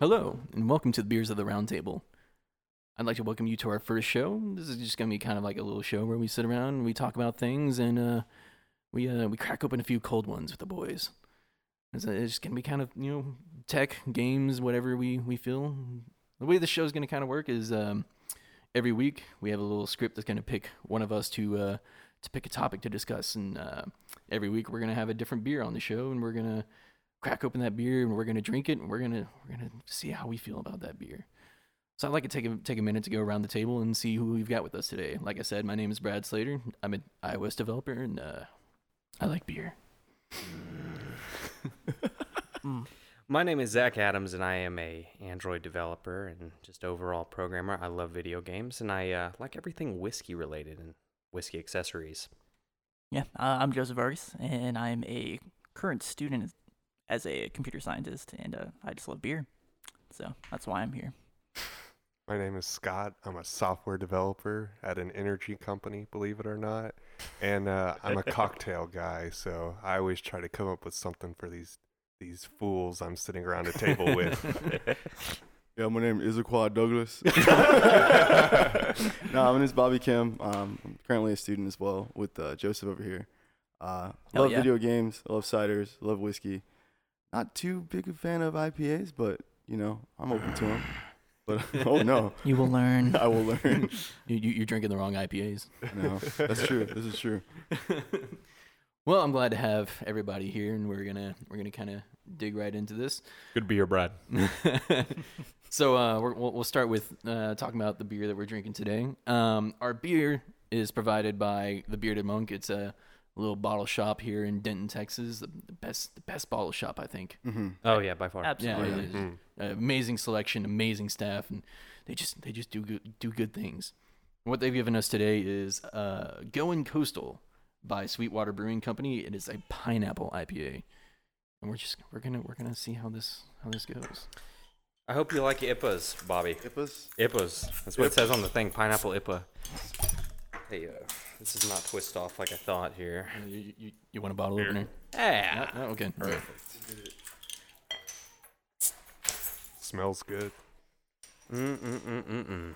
Hello, and welcome to the Beers of the Round Table. I'd like to welcome you to our first show. This is just gonna be kind of like a little show where we sit around and we talk about things and uh, we uh, we crack open a few cold ones with the boys. It's, uh, it's gonna be kind of you know tech, games, whatever we we feel. The way the show is gonna kind of work is um, every week we have a little script that's gonna pick one of us to uh, to pick a topic to discuss, and uh, every week we're gonna have a different beer on the show, and we're gonna crack open that beer and we're gonna drink it and we're gonna we're gonna see how we feel about that beer. So I'd like to take a take a minute to go around the table and see who we've got with us today. Like I said, my name is Brad Slater. I'm an iOS developer and uh, I like beer. My name is Zach Adams, and I am a Android developer and just overall programmer. I love video games, and I uh, like everything whiskey related and whiskey accessories. Yeah, uh, I'm Joseph Vargas, and I'm a current student as a computer scientist, and uh, I just love beer. So that's why I'm here. My name is Scott. I'm a software developer at an energy company, believe it or not. And uh, I'm a cocktail guy, so I always try to come up with something for these these fools I'm sitting around a table with. Yeah, my name is Aquad Douglas. no, my name is Bobby Kim. Um, I'm currently a student as well with uh, Joseph over here. Uh, love yeah. video games. Love ciders. Love whiskey. Not too big a fan of IPAs, but you know I'm open to them. But oh no, You will learn. I will learn. You, you, you're drinking the wrong IPAs. No, that's true. This is true. well, I'm glad to have everybody here, and we're gonna we're gonna kind of dig right into this. Good beer, Brad. so uh, we're, we'll, we'll start with uh, talking about the beer that we're drinking today. Um, our beer is provided by the Bearded Monk. It's a little bottle shop here in Denton, Texas. The, the best the best bottle shop, I think. hmm Oh yeah, by far. Yeah, Absolutely. it is. Mm. Uh, amazing selection, amazing staff, and they just they just do good do good things. What they've given us today is uh, Going Coastal by Sweetwater Brewing Company. It is a pineapple IPA, and we're just we're gonna we're gonna see how this how this goes. I hope you like IPAs, Bobby. IPAs. IPAs. That's what it says on the thing. Pineapple IPA. Hey, uh, this is not twist off like I thought here. You, you, you want a bottle opener? Yeah. Yeah, okay. All right. Smells good. Mm mm mm mm mm.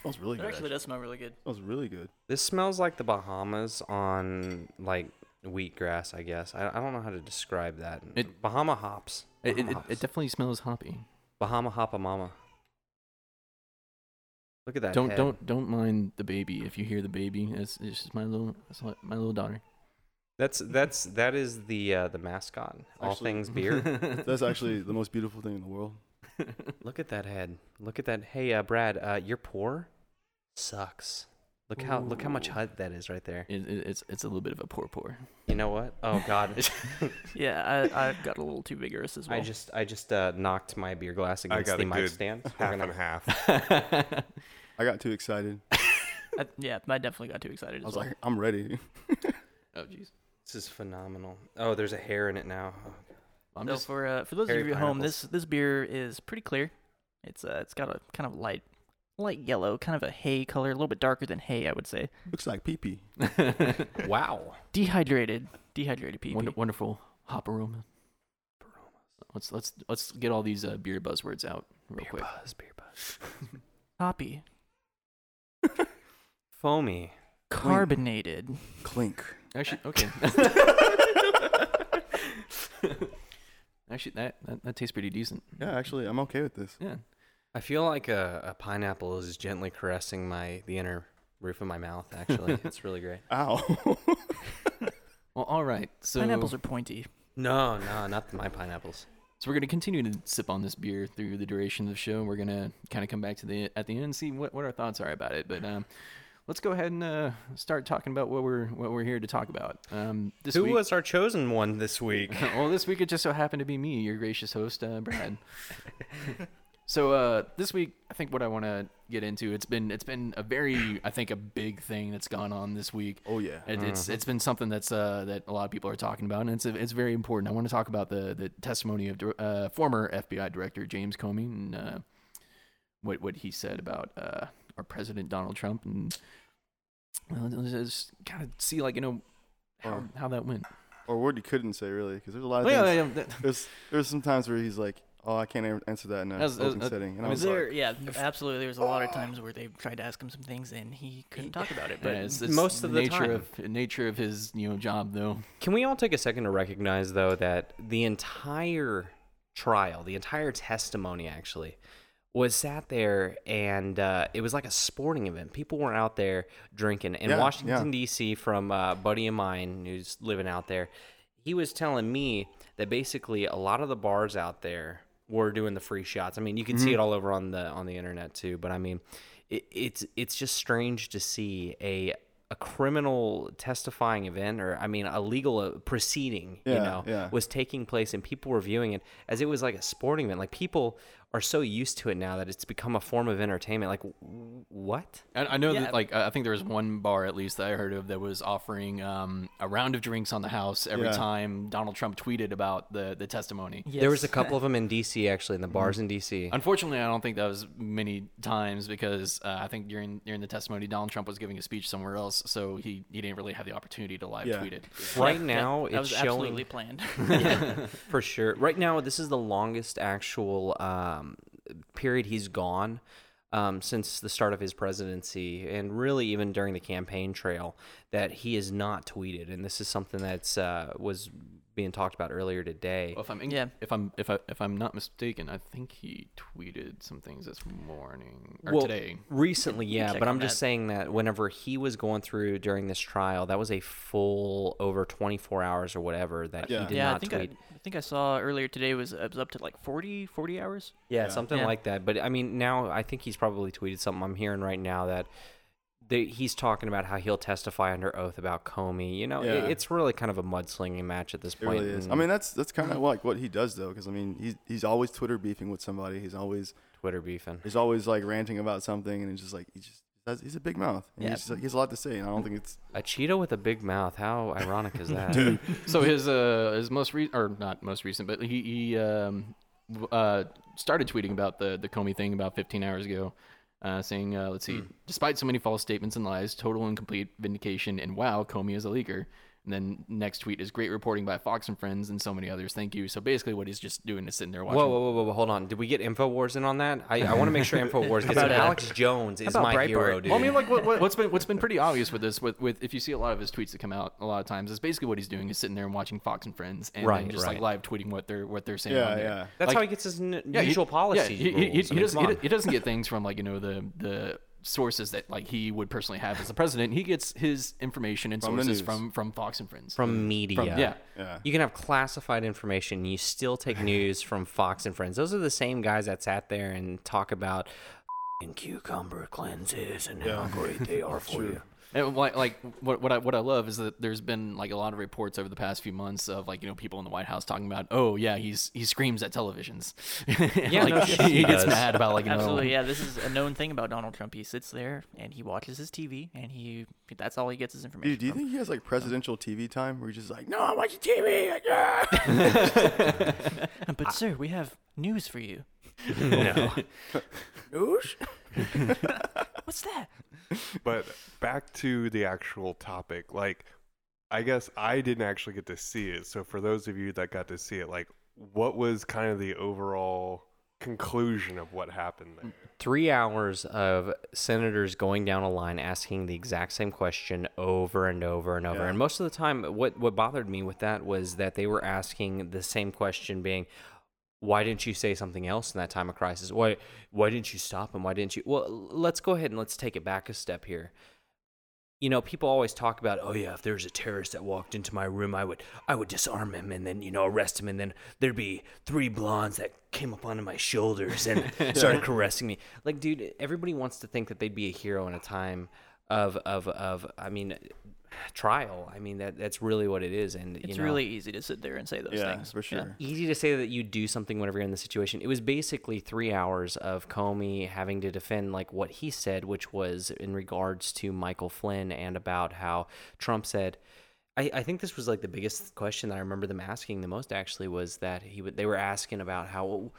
Smells really It good. actually Actually, does smell really good. smells really good. This smells like the Bahamas on like wheatgrass. I guess I, I don't know how to describe that. It- Bahama hops. It, it, Bahama it, hops. it definitely smells hoppy. Bahama Hoppa Mama. Look at that. Don't head. don't don't mind the baby. If you hear the baby, it's, it's just my little it's my, my little daughter. That's that's that is the uh, the mascot. All Actually- things beer. That's actually the most beautiful thing in the world. Look at that head. Look at that. Hey, uh, Brad, uh, you're poor. sucks. Look how look how much Ooh. hut that is right there. It, it, it's it's a little bit of a poor pour. You know what? Oh God, Yeah, I, I got a little too vigorous as well. I just I just uh, knocked my beer glass I against got the a mic good stand. Half gonna- and half. I got too excited. I- yeah, I definitely got too excited I was well. like, I'm ready. oh jeez. This is phenomenal. Oh, there's a hair in it now. Oh, I'm so just for uh, for those of you at home, this this beer is pretty clear. It's uh, it's got a kind of light light yellow, kind of a hay color, a little bit darker than hay, I would say. Looks like pee pee. wow. Dehydrated, dehydrated pee. Wonder, wonderful hop aroma. Let's let's let's get all these uh, beer buzzwords out real quick. Beer quick. buzz, beer buzz. Hoppy, Foamy. carbonated. Clink. Actually, okay. Actually, that, that that tastes pretty decent. Yeah, actually, I'm okay with this. Yeah. I feel like a, a pineapple is gently caressing my the inner roof of my mouth. Actually, it's really great. Ow. Well, all right. So Pineapples are pointy. No, no, not my pineapples. So we're gonna continue to sip on this beer through the duration of the show. We're gonna kind of come back to the at the end and see what, what our thoughts are about it. But um, let's go ahead and uh, start talking about what we're what we're here to talk about. Um, this Who week, was our chosen one this week? well, this week it just so happened to be me, your gracious host, uh, Brad. So uh, this week, I think what I want to get into it's been it's been a very I think a big thing that's gone on this week. oh yeah. It, it's it's been something that's uh, that a lot of people are talking about, and it's it's very important. I want to talk about the the testimony of uh, former FBI Director James Comey and uh, what what he said about uh, our President Donald Trump, and well, just kind of see like you know how Or- how that went. Or word he couldn't say really, because there's a lot of Well, things. yeah, yeah, that- There's there's some times where he's like, Oh, I can't answer that in a That's- that's- open that- setting. And I I mean, was there, like, yeah, absolutely. There was a lot of times where they tried to ask him some things and he couldn't talk about it. But Yeah, it's, it's most of the nature time. of nature of his you know job though. Can we all take a second to recognize, though, that the entire trial, the entire testimony, actually, was sat there and uh, it was like a sporting event. People were out there drinking. In Yeah, Washington, yeah. D.C., from a buddy of mine who's living out there, he was telling me that basically a lot of the bars out there were doing the free shots. I mean, you can see it all over on the on the internet too. But I mean, it, it's it's just strange to see a a criminal testifying event or I mean a legal uh, proceeding, you know, yeah. was taking place and people were viewing it as it was like a sporting event. Like people are so used to it now that it's become a form of entertainment. Like w- what? I, I know Yeah. that like I think there was one bar at least that I heard of that was offering um, a round of drinks on the house every Yeah. time Donald Trump tweeted about the the testimony. There was a couple of them in DC actually in the bars in DC. Unfortunately, I don't think that was many times because uh, I think during during the testimony, Donald Trump was giving a speech somewhere else, so he, he didn't really have the opportunity to live Yeah. tweet it. Right Yeah, now, that it's was showing absolutely planned. yeah, for sure. Right now, this is the longest actual um, period he's gone um, since the start of his presidency, and really even during the campaign trail that he has not tweeted. And this is something that's uh, was being talked about earlier today. Well, if I'm in, Yeah. if I'm if I if I'm not mistaken, I think he tweeted some things this morning or Well, today. Recently, yeah, but I'm just that. saying that whenever he was going through during this trial, that was a full over 24 hours or whatever that Yeah. he did yeah, I not think tweet. I, I think I saw earlier today was it was up to like 40, 40 hours. Yeah, Yeah. something Yeah. like that. But I mean, now I think he's probably tweeted something. I'm hearing right now that they, he's talking about how he'll testify under oath about Comey. You know, it, it's really kind of a mudslinging match at this It point. really is. I mean, that's that's kind of like what he does though, because I mean, he's he's always Twitter beefing with somebody. He's always Twitter beefing. he's always like ranting about something, and it's just like he just he's a big mouth. And Yeah. he's, just, like, he has a lot to say, and I don't think it's A Cheeto with a big mouth. How ironic is that? dude? So his uh his most re- or not most recent, but he he um uh started tweeting about the the Comey thing about 15 hours ago, uh, saying uh, let's see, despite so many false statements and lies, total and complete vindication, and wow, Comey is a leaker. And then next tweet is great reporting by Fox and Friends and so many others. Thank you. So basically, what he's just doing is sitting there watching. Whoa, whoa, whoa, whoa, whoa, hold on. Did we get Infowars in on that? I, I want to make sure Infowars gets about, it. Alex Jones is my Breitbart? hero, dude. Well, I mean, like what, what, what's been what's been pretty obvious with this, with, with if you see a lot of his tweets that come out a lot of times, is basically what he's doing is sitting there and watching Fox and Friends and Right, just right. like live tweeting what they're what they're saying. yeah, on there. yeah. That's like- how he gets his n- Yeah, he- usual policy. Yeah, he, he, he. I he mean, doesn't, he, he doesn't get things from like you know the the sources that like he would personally have as the president. He gets his information and From the sources news. from from Fox and Friends. from mm. media. From- yeah. Yeah. You can have classified information. You still take news from Fox and Friends. Those are the same guys that sat there and talk about "F***ing cucumber cleanses and how great they are for you. And like, like what what I what I love is that there's been like a lot of reports over the past few months of like you know people in the White House talking about oh yeah he's he screams at televisions Yeah, like, no he he gets mad about like you know Absolutely, yeah. This is a known thing about Donald Trump. He sits there and he watches his TV, and he that's all he gets his information. Dude, do you from. think he has like presidential TV time where he's just like, no, I'm watching TV. Like, but sir, we have news for you. no. Noosh? What's that? But back to the actual topic, like I guess I didn't actually get to see it. So for those of you that got to see it, like what was kind of the overall conclusion of what happened there? Three hours of senators going down a line asking the exact same question over and over and over. Yeah. And most of the time, what, what bothered me with that was that they were asking the same question being, why didn't you say something else in that time of crisis? Why why didn't you stop him? Why didn't you? Well, let's go ahead and let's take it back a step here. You know, people always talk about, oh yeah, if there's a terrorist that walked into my room, I would I would disarm him and then you know arrest him, and then there'd be three blondes that came up onto my shoulders and started caressing me. Like, dude, everybody wants to think that they'd be a hero in a time of of of I mean, trial. I mean that that's really what it is, and It's you know, really easy to sit there and say those yeah, things. for sure. easy to say that you do something whenever you're in the situation. It was basically three hours of Comey having to defend like what he said, which was in regards to Michael Flynn and about how Trump said. I, I think this was like the biggest question that I remember them asking the most actually was that he would they were asking about how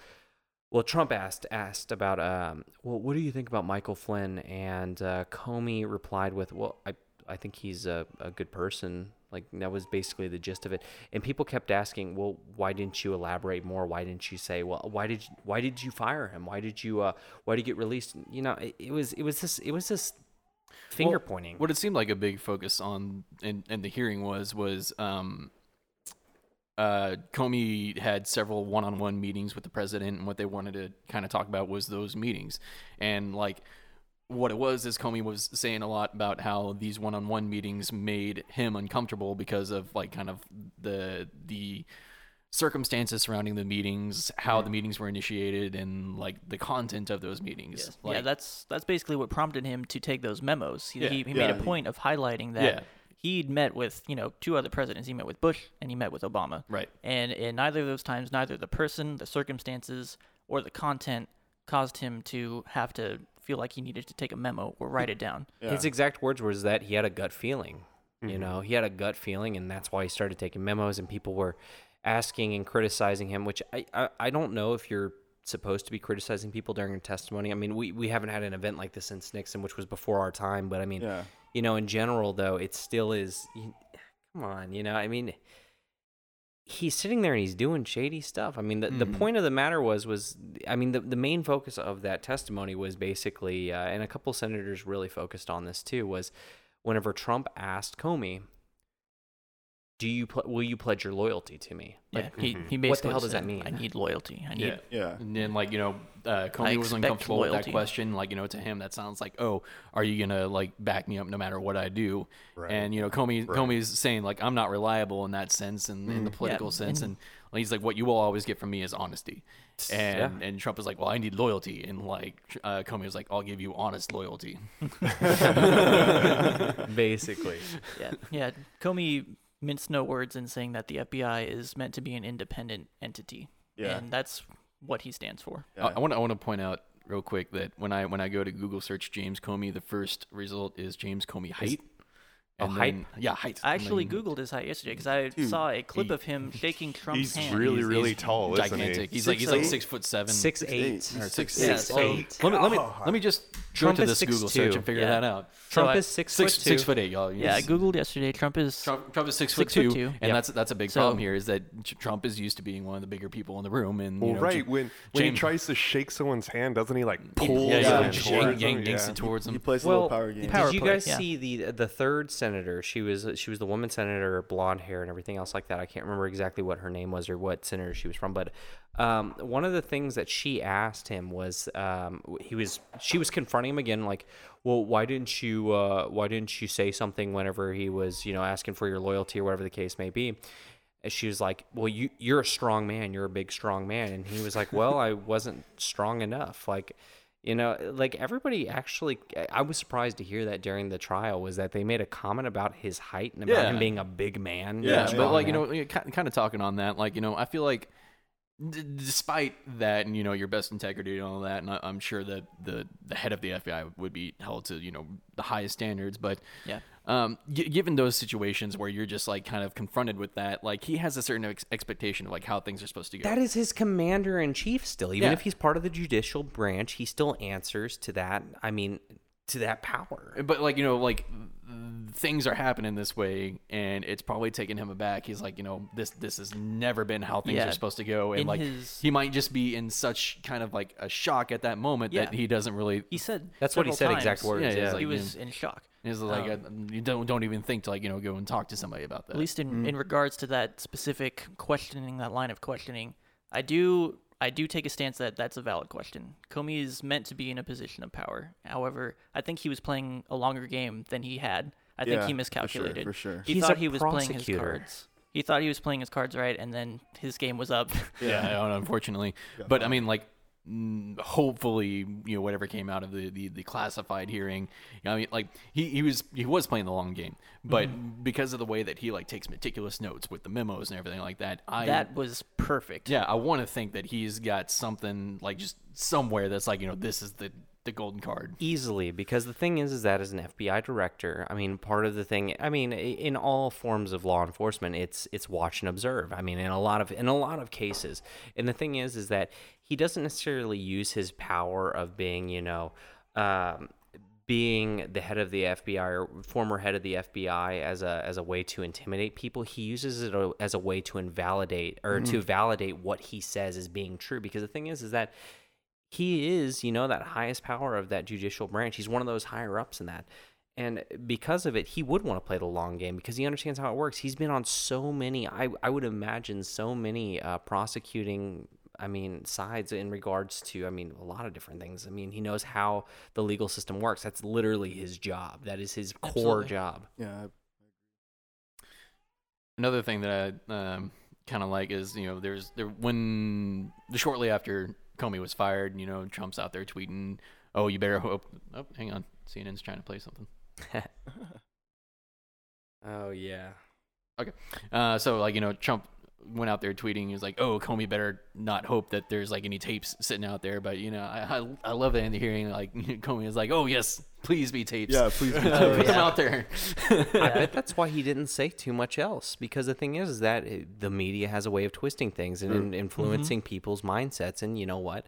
well Trump asked asked about um well what do you think about Michael Flynn and uh, Comey replied with well I I think he's a, a good person. Like that was basically the gist of it. And people kept asking, well, why didn't you elaborate more? Why didn't you say, well, why did you, why did you fire him? Why did you uh why did you get released? You know, it, it was it was this it was this finger Well, pointing. What it seemed like a big focus on in, in the hearing was was um, uh, Comey had several one-on-one meetings with the president, and what they wanted to kind of talk about was those meetings, and like what it was is Comey was saying a lot about how these one-on-one meetings made him uncomfortable because of like kind of the the circumstances surrounding the meetings, how the mm. meetings were initiated, and like the content of those meetings. Yes. Like, yeah, that's that's basically what prompted him to take those memos. He, Yeah. he, he made a Yeah. point of highlighting that Yeah. he'd met with you know two other presidents. He met with Bush and he met with Obama. right. And in neither of those times, neither the person, the circumstances, or the content caused him to have to feel like he needed to take a memo or write it down. Yeah. His exact words was that he had a gut feeling. You Mhm. know, he had a gut feeling, and that's why he started taking memos, and people were asking and criticizing him. Which I, I, I don't know if you're supposed to be criticizing people during a testimony. I mean, we, we haven't had an event like this since Nixon, which was before our time. But I mean, yeah. you know, in general, though, it still is. You, come on, you know, I mean, he's sitting there and he's doing shady stuff. I mean, the, the Mhm. point of the matter was was I mean, the the main focus of that testimony was basically, uh, and a couple senators really focused on this too, was whenever Trump asked Comey, "Do you pl- will you pledge your loyalty to me?" Yeah, he, he What the hell does that mean? I need loyalty. I need Yeah. Yeah. And then, like, you know, uh, Comey was expect uncomfortable with that loyalty. question. Like, you know, to him, that sounds like, oh, are you going to, like, back me up no matter what I do? Right. And, you know, Comey, Right. Comey's saying, like, I'm not reliable in that sense and in the political sense. And, like, he's like, what you will always get from me is honesty. And and Trump is like, well, I need loyalty. And, like, uh, Comey was like, I'll give you honest loyalty. basically. yeah, yeah. Comey minced no words in saying that the FBI is meant to be an independent entity, Yeah. and that's what he stands for. Yeah. I want I want to point out real quick that when I when I go to Google search James Comey, the first result is James Comey height. Oh, And height? then- Yeah, height. I actually then- googled his height yesterday because I Dude, saw a clip he- of him shaking Trump's He's hand. really, He's- really he's tall, isn't gigantic. he? He's like he's like Six six foot seven, Six Six eight. eight. or Six six Yeah, oh, so- eight. Let me let me oh, let me just go Trump to this Google 6'2". search and figure Yeah. that out. Trump I- is six, Six foot six two. foot eight, y'all. Yeah, I googled yesterday. Trump is Trump, Trump is six, Six foot foot two, two. and Yep. that's that's a big So- problem here. Is that Trump is used to being one of the bigger people in the room, and Well, you know, right. J- when when he tries to shake someone's hand, doesn't he like pull yeah, towards him? yanks Yeah. it towards He plays a little power game. Did you guys see the the third senator? She was she was the woman senator, blonde hair and everything else like that. I can't remember exactly what her name was or what senator she was from, but um, one of the things that she asked him was um, he was she was confronting him again, like, well, why didn't you uh, why didn't you say something whenever he was you know asking for your loyalty or whatever the case may be. And she was like, "Well, you you're a strong man. You're a big strong man." And he was like, "Well, I wasn't strong enough." Like, you know, uh, like everybody actually, uh, I was surprised to hear that during the trial was that they made a comment about his height and about him being a big man. Yeah, but like you know, kind of talking on that, like you know, I feel like d- despite that, and you know, your best integrity and all that, and I, I'm sure that the the head of the FBI would be held to you know the highest standards, but Yeah. um, g- given those situations where you're just like kind of confronted with that, like he has a certain ex- expectation of like how things are supposed to go. That is his commander in chief still. Even Yeah. if he's part of the judicial branch, he still answers to that. I mean, to that power. but like you know like things are happening this way and it's probably taking him aback he's like you know this this has never been how things Yeah. are supposed to go and In like his- he might just be in such kind of like a shock at that moment that he doesn't really He said That's what he several said, exact words, Yeah, yeah, yeah. like, he you was know, in shock. He's like, Um, uh, you don't don't even think to like you know go and talk to somebody about that. At least in, in regards to that specific questioning, that line of questioning, I do I do take a stance that that's a valid question. Comey is meant to be in a position of power. However, I think he was playing a longer game than he had. I think Yeah, he for sure, miscalculated. for sure. He He's thought he was playing his cards. He thought he was playing his cards right, and then his game was up. yeah, I unfortunately. But I mean, like, hopefully, you know, whatever came out of the, the, the classified hearing, you know, I mean, like, he, he was he was playing the long game, but Mm-hmm. because of the way that he like takes meticulous notes with the memos and everything like that, I that was perfect. yeah, I want to think that he's got something like just somewhere that's like you know this is the the golden card. easily because the thing is is that as an FBI director I mean part of the thing I mean in all forms of law enforcement it's it's watch and observe I mean in a lot of in a lot of cases and the thing is is that he doesn't necessarily use his power of being you know um being the head of the FBI or former head of the FBI as a as a way to intimidate people, he uses it as a way to invalidate or to validate what he says is being true. Because the thing is, is that he is, you know, that highest power of that judicial branch. He's one of those higher ups in that. And because of it, he would want to play the long game because he understands how it works. He's been on so many, I, I would imagine, so many uh, prosecuting, I mean, sides in regards to, I mean, a lot of different things. I mean, he knows how the legal system works. That's literally his job. That is his core job. Yeah, Another thing that I um, kind of like is you know there's there when shortly after Comey was fired, you know Trump's out there tweeting, "Oh, you better hope." Oh, hang on, CNN's trying to play something. Oh, yeah. Okay. Uh, so like you know Trump went out there tweeting. He was like, "Oh, Comey better not hope that there's like any tapes sitting out there." But you know, I I, I love that in the hearing. Like Comey is like, "Oh yes, please be tapes. Yeah, please be tapes. Put tapes." them out there." I bet that's why he didn't say too much else. Because the thing is, is that it- the media has a way of twisting things and mm-hmm. in- influencing mm-hmm. people's mindsets. And you know what?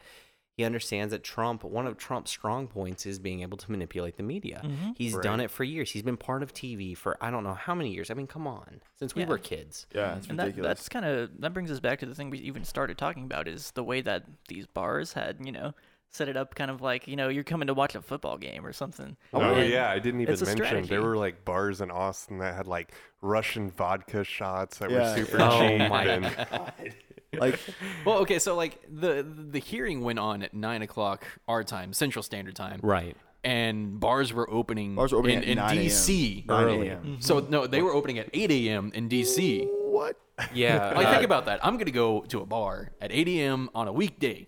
He understands that Trump, one of Trump's strong points is being able to manipulate the media. Mm-hmm. He's done it for years. He's been part of TV for I don't know how many years. I mean, come on, since we Yeah. were kids. yeah, it's and that, ridiculous. that's kind of that brings us back to the thing we even started talking about is the way that these bars had you know set it up kind of like you know you're coming to watch a football game or something Oh And yeah, I didn't even mention strategy. there were like bars in Austin that had like Russian vodka shots that Yeah, were super yeah. Oh cheap. my and like well, okay, so like the the hearing went on at nine o'clock our time, Central Standard Time, Right. and bars were opening. bars were opening in, at in 9 DC. 9 Early. a.m. So no, they were opening at 8 a.m. in DC. What? Yeah. Like uh, think about that. I'm gonna go to a bar at 8 a.m. on a weekday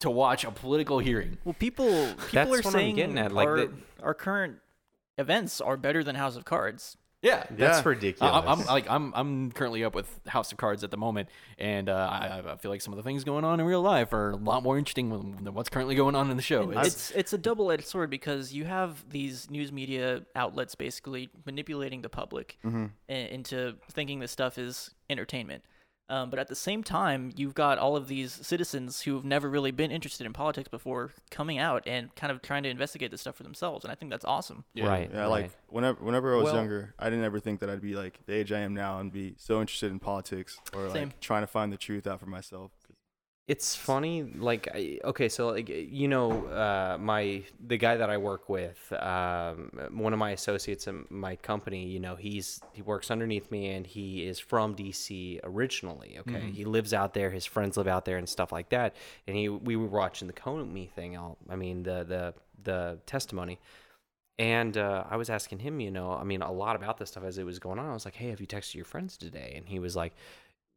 to watch a political hearing. well people people That's are what I'm saying getting at, like our, the- our current events are better than House of Cards Yeah, that's Yeah. ridiculous. I- I'm like I'm I'm currently up with House of Cards at the moment, and uh, I, I feel like some of the things going on in real life are a lot more interesting than than what's currently going on in the show. It's, it's it's a double-edged sword because you have these news media outlets basically manipulating the public Mm-hmm. into thinking this stuff is entertainment. Um, but at the same time, you've got all of these citizens who have never really been interested in politics before coming out and kind of trying to investigate this stuff for themselves, and I think that's awesome. Right. Yeah, right. like whenever whenever I was Well- younger, I didn't ever think that I'd be like the age I am now and be so interested in politics or Same. like trying to find the truth out for myself. It's funny, like I- okay, so like you know, uh, my the guy that I work with, um, one of my associates in my company, you know, he's he works underneath me, and he is from DC originally. Okay, he lives out there, his friends live out there, and stuff like that. And he we were watching the Comey thing. I mean the the the testimony. And uh, I was asking him, you know, I mean, a lot about this stuff as it was going on. I was like, "Hey, have you texted your friends today?" And he was like,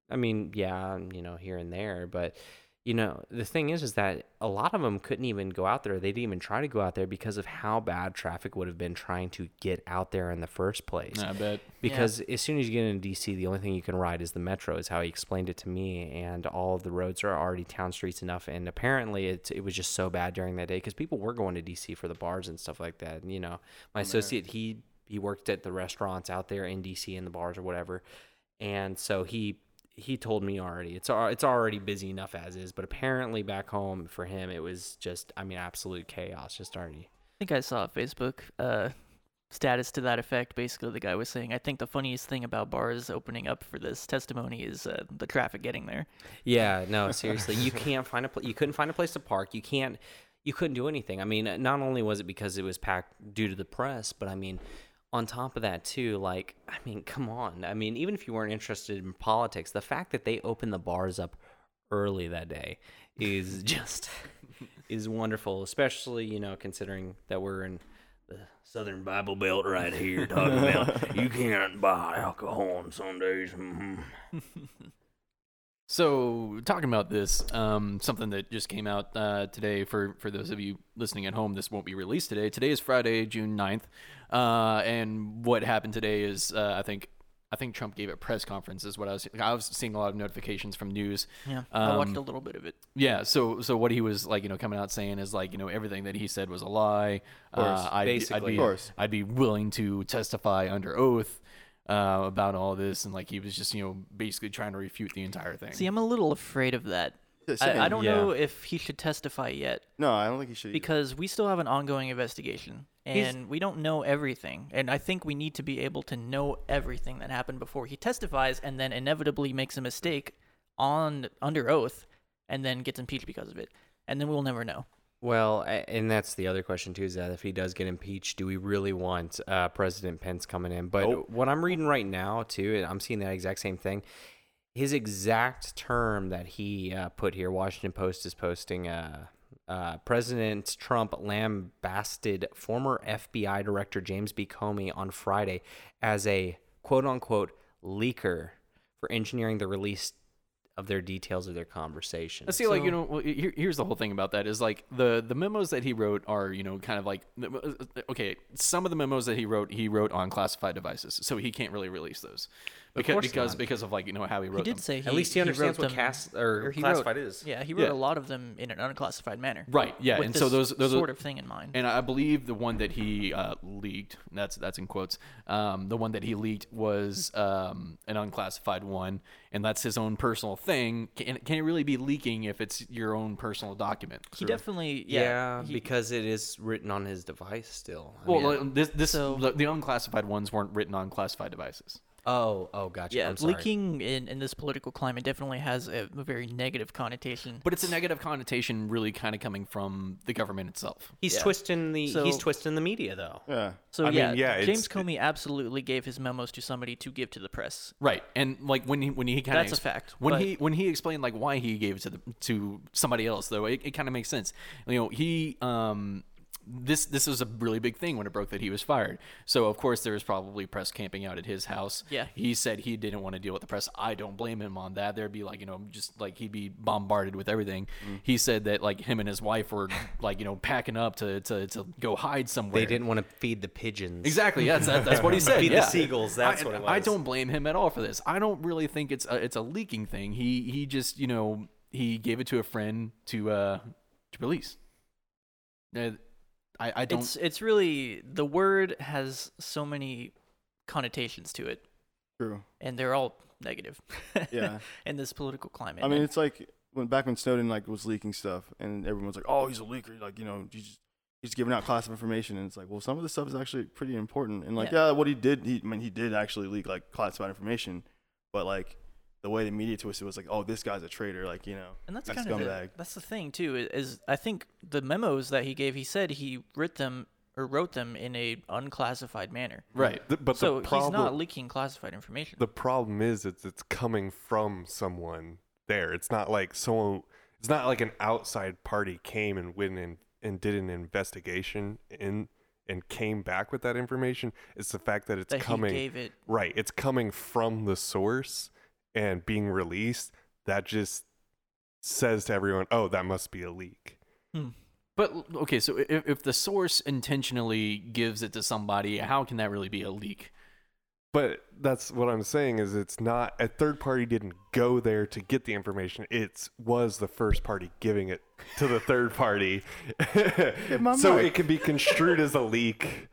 I mean, yeah, you know, here and there, but you know, the thing is, is that a lot of them couldn't even go out there. They didn't even try to go out there because of how bad traffic would have been trying to get out there in the first place. I bet. Because as soon as you get into DC, the only thing you can ride is the metro, is how he explained it to me. And all of the roads are already town streets enough. And apparently, it, it was just so bad during that day because people were going to DC for the bars and stuff like that. And, you know, my associate, he he worked at the restaurants out there in DC in the bars or whatever. And so he he told me already it's it's already busy enough as is, but apparently back home for him it was just I mean absolute chaos just already. I think I saw a Facebook uh, status to that effect. Basically, the guy was saying, "I think the funniest thing about bars opening up for this testimony is uh, the traffic getting there." Yeah, no, seriously, you can't find a pl- you couldn't find a place to park. You can't you couldn't do anything. I mean, not only was it because it was packed due to the press, but I mean, on top of that too, like I mean, come on. I mean, even if you weren't interested in politics, the fact that they opened the bars up early that day is just is wonderful, especially, you know, considering that we're in the Southern Bible Belt right here talking about you can't buy alcohol on Sundays. hmm So talking about this, um, something that just came out uh, today for for those of you listening at home, this won't be released today. Today is Friday, June 9th. Uh, and what happened today is uh, I think I think Trump gave a press conference is what I was I was seeing a lot of notifications from news. Yeah, I watched Um, a little bit of it. Yeah, so so what he was like, you know, coming out saying is like, you know, everything that he said was a lie. course, uh, I'd, be- I'd basically. be, Of course. I'd be willing to testify under oath uh, about all this, and like he was just, you know, basically trying to refute the entire thing. See, I'm a little afraid of that. Yeah, I, I don't Yeah. know if he should testify yet No, I don't think he should. either. because we still have an ongoing investigation. He's- and we don't know everything. And I think we need to be able to know everything that happened before he testifies, and then inevitably makes a mistake on under oath, and then gets impeached because of it. And then we'll never know. Well, and that's the other question too: is that if he does get impeached, do we really want uh, President Pence coming in? But Nope. what I'm reading right now too, and I'm seeing that exact same thing. His exact term that he uh, put here, Washington Post is posting. Uh, uh, President Trump lambasted former FBI Director James B. Comey on Friday as a quote unquote leaker for engineering the release of their details of their conversation. I see, like you know, well, here, here's the whole thing about that is like the the memos that he wrote are you know kind of like uh, uh, okay, some of the memos that he wrote he wrote on classified devices, so he can't really release those because course because not. because of like you know how he wrote He did them. say he, At least he understands what them- cast or, he classified wrote, is. Yeah, he wrote Yeah. a lot of them in an unclassified manner. Right, yeah, with and so this those those sort are, of thing in mind. And I believe the one that he uh, leaked, that's that's in quotes. Um, the one that he leaked was um, an unclassified one, and that's his own personal thing. Can, can it really be leaking if it's your own personal document? he definitely, Yeah, yeah, he- because it is written on his device still. I Well, mean- like, this this So- the, the unclassified ones weren't written on classified devices. Oh, oh, gotcha. yeah, I'm sorry. leaking in, in this political climate definitely has a, a very negative connotation. But it's a negative connotation, really, kind of coming from the government itself. He's Yeah. twisting the So- he's twisting the media though. Yeah. So I mean, yeah, yeah, James it's- Comey absolutely gave his memos to somebody to give to the press. Right, and like when he when he kind of That's a fact, When but- he when he explained like why he gave it to the to somebody else, though, it, it kind of makes sense. You know, he um this this was a really big thing when it broke that he was fired. So of course there was probably press camping out at his house. Yeah. he said he didn't want to deal with the press. I don't blame him on that. There'd be like you know just like he'd be bombarded with everything. Mm. He said that like him and his wife were like you know packing up to to, to go hide somewhere. They didn't want to feed the pigeons. Exactly. Yes, that, that's what he said. Feed the seagulls, that's I, what it was. I don't blame him at all for this. I don't really think it's a, it's a leaking thing. He he just you know he gave it to a friend to uh to release. Uh, I I don't. It's it's really the word has so many connotations to it, True. and they're all negative. Yeah. in this political climate. I mean, it's like when back when Snowden like was leaking stuff, and everyone's like, "Oh, he's a leaker." Like, you know, he's he's giving out classified information, and it's like, well, some of the stuff is actually pretty important. And like, Yeah. yeah, what he did, he I mean, he did actually leak like classified information, but like the way the media twisted was like, "Oh, this guy's a traitor." Like, you know, And that's that kind of the, scumbag. that's the thing too. Is I think the memos that he gave, he said he wrote them or wrote them in a unclassified manner. right. Th- but so the problem, he's not leaking classified information. the problem is it's it's coming from someone there. It's not like someone. It's not like an outside party came and went in and did an investigation and and came back with that information. It's the fact that it's that coming he gave it. right. It's coming from the source and being released. That just says to everyone, "Oh, that must be a leak." Hmm. But okay, so if if the source intentionally gives it to somebody, how can that really be a leak? But that's what I'm saying is it's not a third party didn't go there to get the information. It was the first party giving it to the third party. so mic. it can be construed as a leak.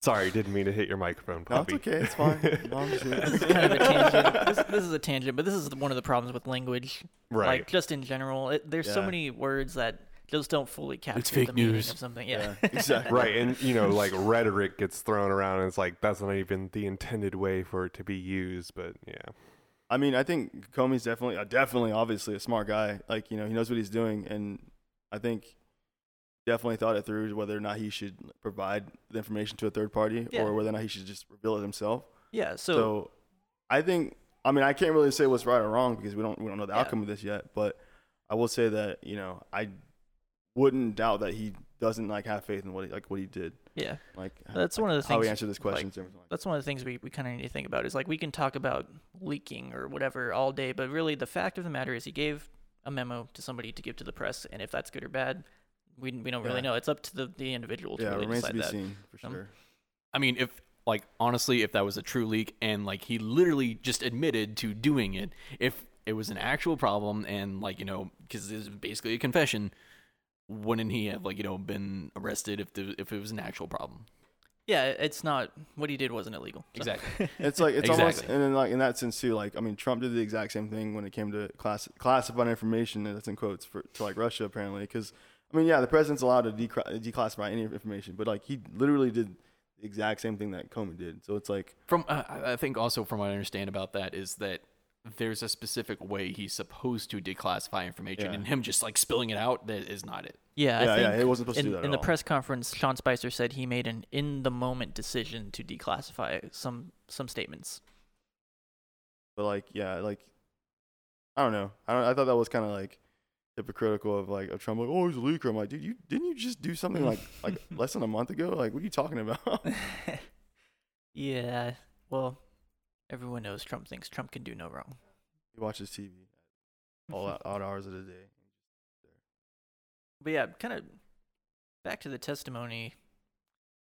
Sorry, didn't mean to hit your microphone. no, it's okay, it's fine. No, I'm This is kind of a tangent. This, this is a tangent, but this is one of the problems with language. Right. Like just in general, it, there's so many words that just don't fully capture fake the meaning news. of something. Yeah. yeah, exactly. right. And you know, like rhetoric gets thrown around and it's like that's not even the intended way for it to be used, but yeah. I mean, I think Comey's definitely, uh, definitely, obviously a smart guy. Like, you know, he knows what he's doing, and I think definitely thought it through whether or not he should provide the information to a third party Yeah. or whether or not he should just reveal it himself. Yeah. So, So, I think, I mean, I can't really say what's right or wrong because we don't we don't know the Yeah. outcome of this yet. But I will say that you know I wouldn't doubt that he doesn't like have faith in what he, like what he did, yeah. like That's one of the how things. he answered this like, questions. Like that's one of the things we, we kind of need to think about is like we can talk about leaking or whatever all day, but really the fact of the matter is he gave a memo to somebody to give to the press, and if that's good or bad, we, we don't really Yeah. know. It's up to the, the individual to yeah, it really remains to decide be that. seen for Um, sure. I mean, if like honestly, if that was a true leak and like he literally just admitted to doing it, if it was an actual problem and like you know, because it's basically a confession, wouldn't he have like you know been arrested if the, if it was an actual problem? Yeah, it's not what he did wasn't illegal. So- Exactly. It's like it's almost and then like in that sense too. Like I mean, Trump did the exact same thing when it came to class classified information, that's in quotes for to like Russia apparently. Because I mean, yeah, the president's allowed to decla- declassify any information, but like he literally did the exact same thing that Comey did. So it's like, From uh, I I think also from what I understand about that is that there's a specific way he's supposed to declassify information, Yeah. and him just like spilling it out that is not it. Yeah, Yeah, I yeah, think he wasn't supposed to in, do that in at the all. press conference, Sean Spicer said he made an in the moment decision to declassify some some statements. but like, yeah, like I don't know. I don't, I thought that was kind of like hypocritical of like of Trump. Like, oh, he's a leaker. I'm like, dude, you didn't you just do something like like less than a month ago? Like, what are you talking about? yeah, well, everyone knows Trump thinks Trump can do no wrong. he watches TV all out, odd hours of the day. But yeah, kind of back to the testimony.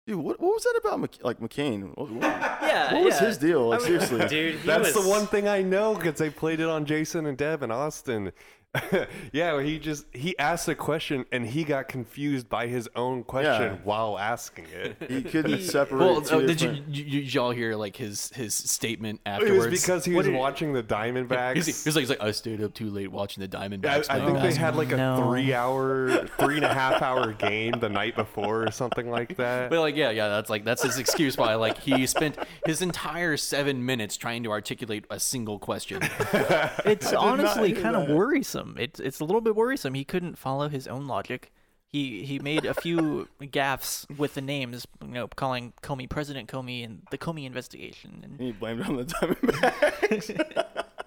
Dude, what, what was that about Mc, like McCain? What, what, Yeah, what was yeah. his deal? Like I mean- seriously, Dude, That's was, the one thing I know because they played it on Jason and Deb and Austin. yeah, where he just he asked a question and he got confused by his own question Yeah. while asking it. he couldn't He- separate. Well, oh, two oh, did you, different- you y'all hear like his his statement It afterwards? was because he What was did- watching the Diamondbacks. He's, he's like, he's like, I stayed up too late watching the I, Diamondbacks. I play think they basketball." had like a No. three hour, three and a half hour game the night before or something like that. But like, yeah, yeah, that's like that's his excuse why like he spent his entire seven minutes trying to articulate a single question. It's honestly hear kind of that. Worrisome. It's it's a little bit worrisome. He couldn't follow his own logic. He he made a few gaffes with the names, you know, calling Comey President Comey and the Comey investigation. And he blamed it on the Diamondbacks.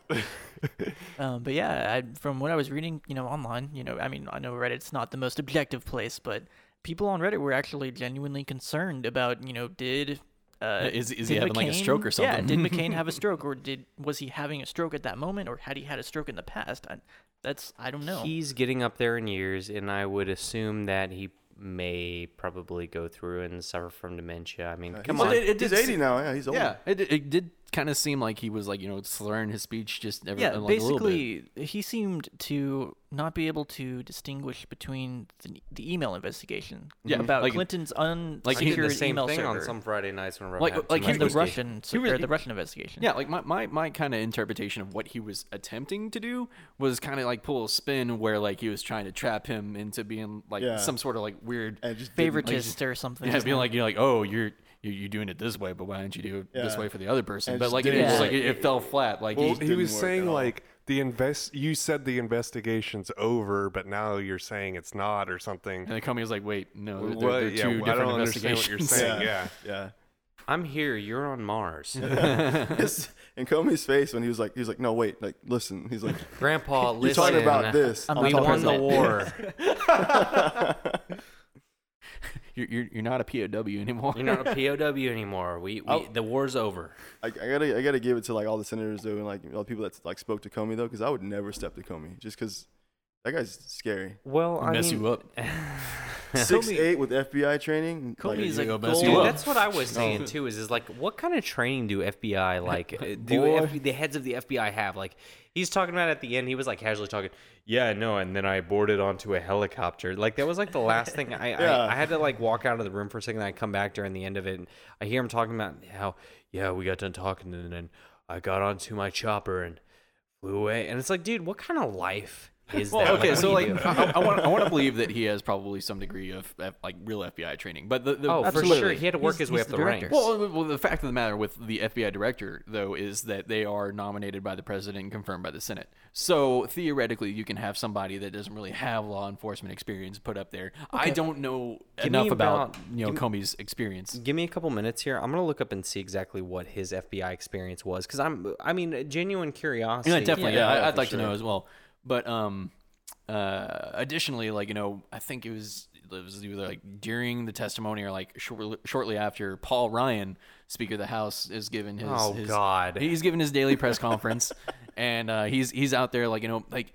um, but yeah, I, from what I was reading, you know, online, you know, I mean, I know Reddit's not the most objective place, but people on Reddit were actually genuinely concerned about, you know, did uh, Is- is he having, like, a stroke or something? Yeah, something? did McCain have a stroke, or did was he having a stroke at that moment, or had he had a stroke in the past? I, that's I don't know. He's getting up there in years, and I would assume that he may probably go through and suffer from dementia. I mean, come he's, on. it- it he's did 80 now. Yeah, he's old. yeah, it, it did kind of seemed like he was like you know slurring his speech just every yeah, like, a bit. basically, he seemed to not be able to distinguish between the, the email investigation Yeah, about like- Clinton's unsecured like I did the same email thing server on some Friday nights when Like- like, like and the Russian he was- or the Russian investigation. Yeah, like my, my, my kind of interpretation of what he was attempting to do was kind of like pull a spin where like he was trying to trap him into being like Yeah. some sort of like weird And just didn't- favoritist or something. yeah, being like you're like oh you're you're, you're doing it this way, but why don't you do it this way for the other person? And But like it, didn't was work. like it, it fell flat. Like Well, he, he was saying like the invest. You said the investigation's over, but now you're saying it's not or something. and the company was like, wait, no, they're, What- they're, they're yeah, two I different don't understand what investigations. you're saying. Yeah. yeah. I'm here. You're on Mars. His- and Comey's face when he was like, he was like, no, wait, like, listen. He's like, Grandpa, listen. you're talking about this. I'm I'm We talking won the war. you're, you're you're not a POW anymore. You're not a POW anymore. We, we I'll- the war's over. I, I gotta, I gotta give it to like all the senators though, and like all the people that like spoke to Comey though, because I would never step to Comey just because that guy's scary. Well, I mess mean, you up. Six eight with FBI training. like, Comey's a He'll mess you up. That's what I was saying too. Is is like, what kind of training do FBI like? uh, Do Boy. F- the heads of the FBI have? Like, he's talking about at the end. He was like casually talking. Yeah, no, and then I boarded onto a helicopter. Like that was like the last thing. I, Yeah. I I had to like walk out of the room for a second. And I come back during the end of it. And I hear him talking about how yeah we got done talking and then I got onto my chopper and flew away. And it's like, dude, what kind of life is that? Okay, what so like? I, I want I want to believe that he has probably some degree of like real FBI training, but the, the oh, for sure, he had to work He's- his way up the the, ranks. Well, well, the fact of the matter with the FBI director, though, is that they are nominated by the president and confirmed by the Senate. So theoretically, you can have somebody that doesn't really have law enforcement experience put up there. I don't know Give enough about, about- you know give Comey's experience. Give me a couple minutes here. I'm gonna look up and see exactly what his FBI experience was, because I'm, I mean, genuine curiosity. Yeah, definitely. Yeah, Yeah, yeah, I, I'd for like to know as well. But um, uh, additionally, like you know, I think it was it was either like during the testimony or like shortly, shortly after Paul Ryan, Speaker of the House, is given his. Oh, his- God. He's given his daily press conference, and uh, he's he's out there like you know like.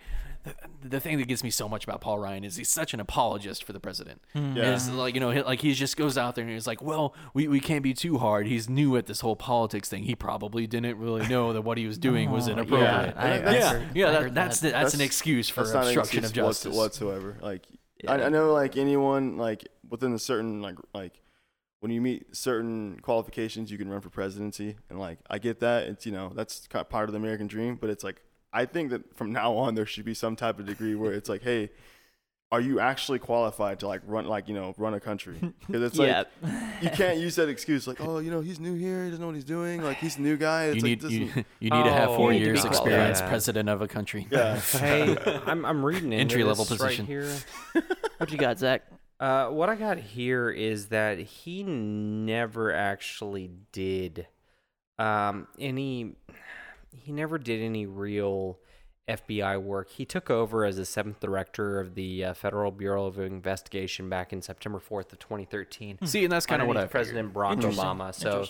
The, the thing that gets me so much about Paul Ryan is he's such an apologist for the president. Hmm. Yeah. It's like you know, he, like he just goes out there and he's like, "Well, we, we can't be too hard. He's new at this whole politics thing. He probably didn't really know that what he was doing was Oh, inappropriate." Yeah, I, I yeah, heard- yeah, I that, heard that's that. the, that's, an excuse for That's not an obstruction of excuse whatso- justice. whatsoever. Like, I, I know like anyone like within a certain like like when you meet certain qualifications, you can run for presidency, and like I get that. It's you know that's kind of part of the American dream, but it's like I think that from now on there should be some type of degree where it's like, hey, are you actually qualified to like run like you know run a country? Because it's like yeah. you can't use that excuse like, oh, you know, he's new here, he doesn't know what he's doing, like he's a new guy. It's You like, need this you, you need to have Oh, four you need to years experience, qualified. president of a country. yeah. hey, I'm I'm reading into Entry-level position. right here. what you got, Zach? Uh, what I got here is that he never actually did um, any. He never did any real FBI work. He took over as the seventh director of the uh, Federal Bureau of Investigation back in September fourth of 2013. See, and that's kind of what I President Barack Obama. So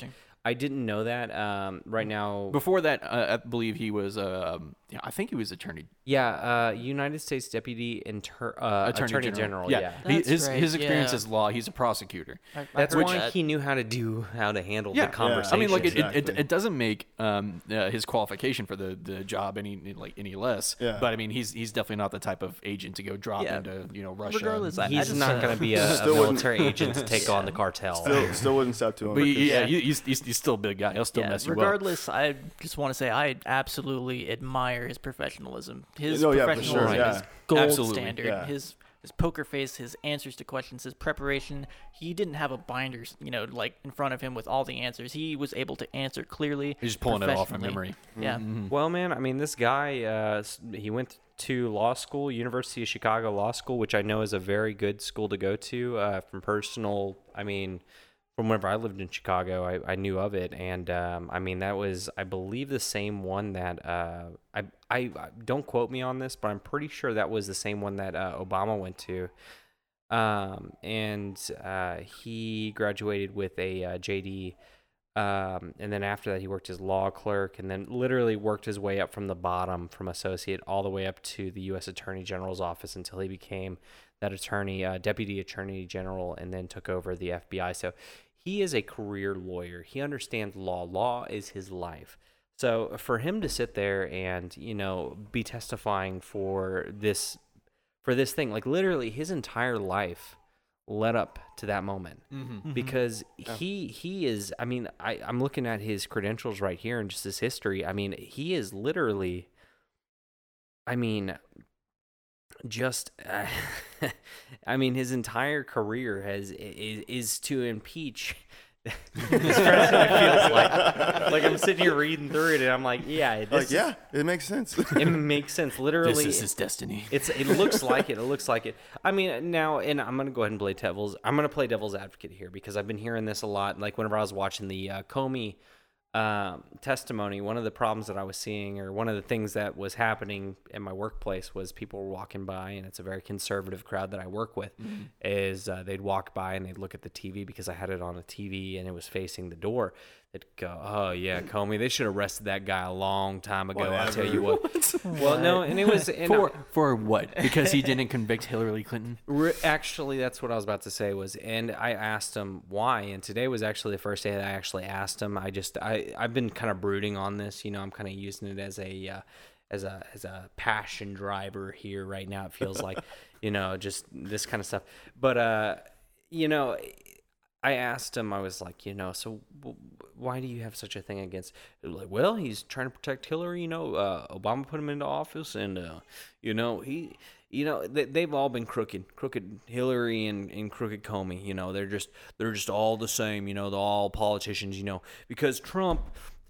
I didn't know that. Um, right now, Before that, uh, I believe he was. Uh, yeah, I think he was attorney. yeah, uh, United States Deputy Inter- uh, Attorney, General. yeah. He- his right, his experience yeah. is law. He's a prosecutor. I- I've That's why that. he knew how to do how to handle Yeah. the conversation. I mean, like it, it, it, it doesn't make um, uh, his qualification for the, the job any like any less. Yeah. But I mean, he's he's definitely not the type of agent to go drop Yeah. into you know Russia. Regardless, I- I He's just, not uh, going to be a, a military agent to take on the cartel. Still, still wouldn't step to him. But because- yeah, Yeah. he- he's, he's, he's still a big guy. He'll still yeah, mess you up. regardless, I just want to say I absolutely admire his professionalism. His No, yeah, for professionalism sure, yeah. is gold Absolutely, standard. yeah. His his poker face, his answers to questions, his preparation. He didn't have a binder, you know, like in front of him with all the answers. He was able to answer clearly. He's just pulling it off from memory. Yeah. Mhm. Well, man, I mean, this guy, uh, he went to law school, University of Chicago Law School, which I know is a very good school to go to. Uh, from personal, I mean, from whenever I lived in Chicago, I, I knew of it, and um, I mean, that was, I believe, the same one that uh, I, I, don't quote me on this, but I'm pretty sure that was the same one that uh, Obama went to. Um, and uh, he graduated with a uh, JD um, and then after that, he worked as law clerk, and then literally worked his way up from the bottom, from associate, all the way up to the U.S. Attorney General's office until he became that attorney, uh, deputy attorney general, and then took over the FBI. So he is a career lawyer. He understands law. Law is his life. So for him to sit there and you know be testifying for this for this thing, like literally his entire life led up to that moment Mhm. because he he is i mean I, i'm looking at his credentials right here and just his history i mean he is literally i mean just uh, i mean his entire career has is, is to impeach president feels like like i'm sitting here reading through it and i'm like yeah this like is- yeah, it makes sense. it makes sense literally This is his destiny. it's it looks like it. It looks like it. I mean, now and I'm gonna go ahead and play devil's. I'm gonna play devil's advocate here because I've been hearing this a lot. Like whenever I was watching the uh, Comey um, testimony, one of the problems that I was seeing, or one of the things that was happening in my workplace, was people were walking by, and it's a very conservative crowd that I work with. Is uh, they'd walk by and they'd look at the TV because I had it on a TV and it was facing the door. They'd go, "Oh yeah, Comey, they should have arrested that guy a long time ago." I tell you what. Well, no, and it was and For for what? Because he didn't convict Hillary Clinton. Re- Actually, that's what I was about to say was, and I asked him why, and today was actually the first day that I actually asked him. I just, I, I've been kind of brooding on this, you know, I'm kind of using it as a, uh, as a, as a passion driver here right now. It feels like, you know, just this kind of stuff. But, uh, you know, I asked him, I was like, you know, so w- why do you have such a thing against? Like, well, he's trying to protect Hillary. You know, uh, Obama put him into office, and uh, you know he, you know, they, they've all been crooked, crooked Hillary and, and crooked Comey. You know, they're just they're just all the same. You know, they're all politicians. You know, because Trump.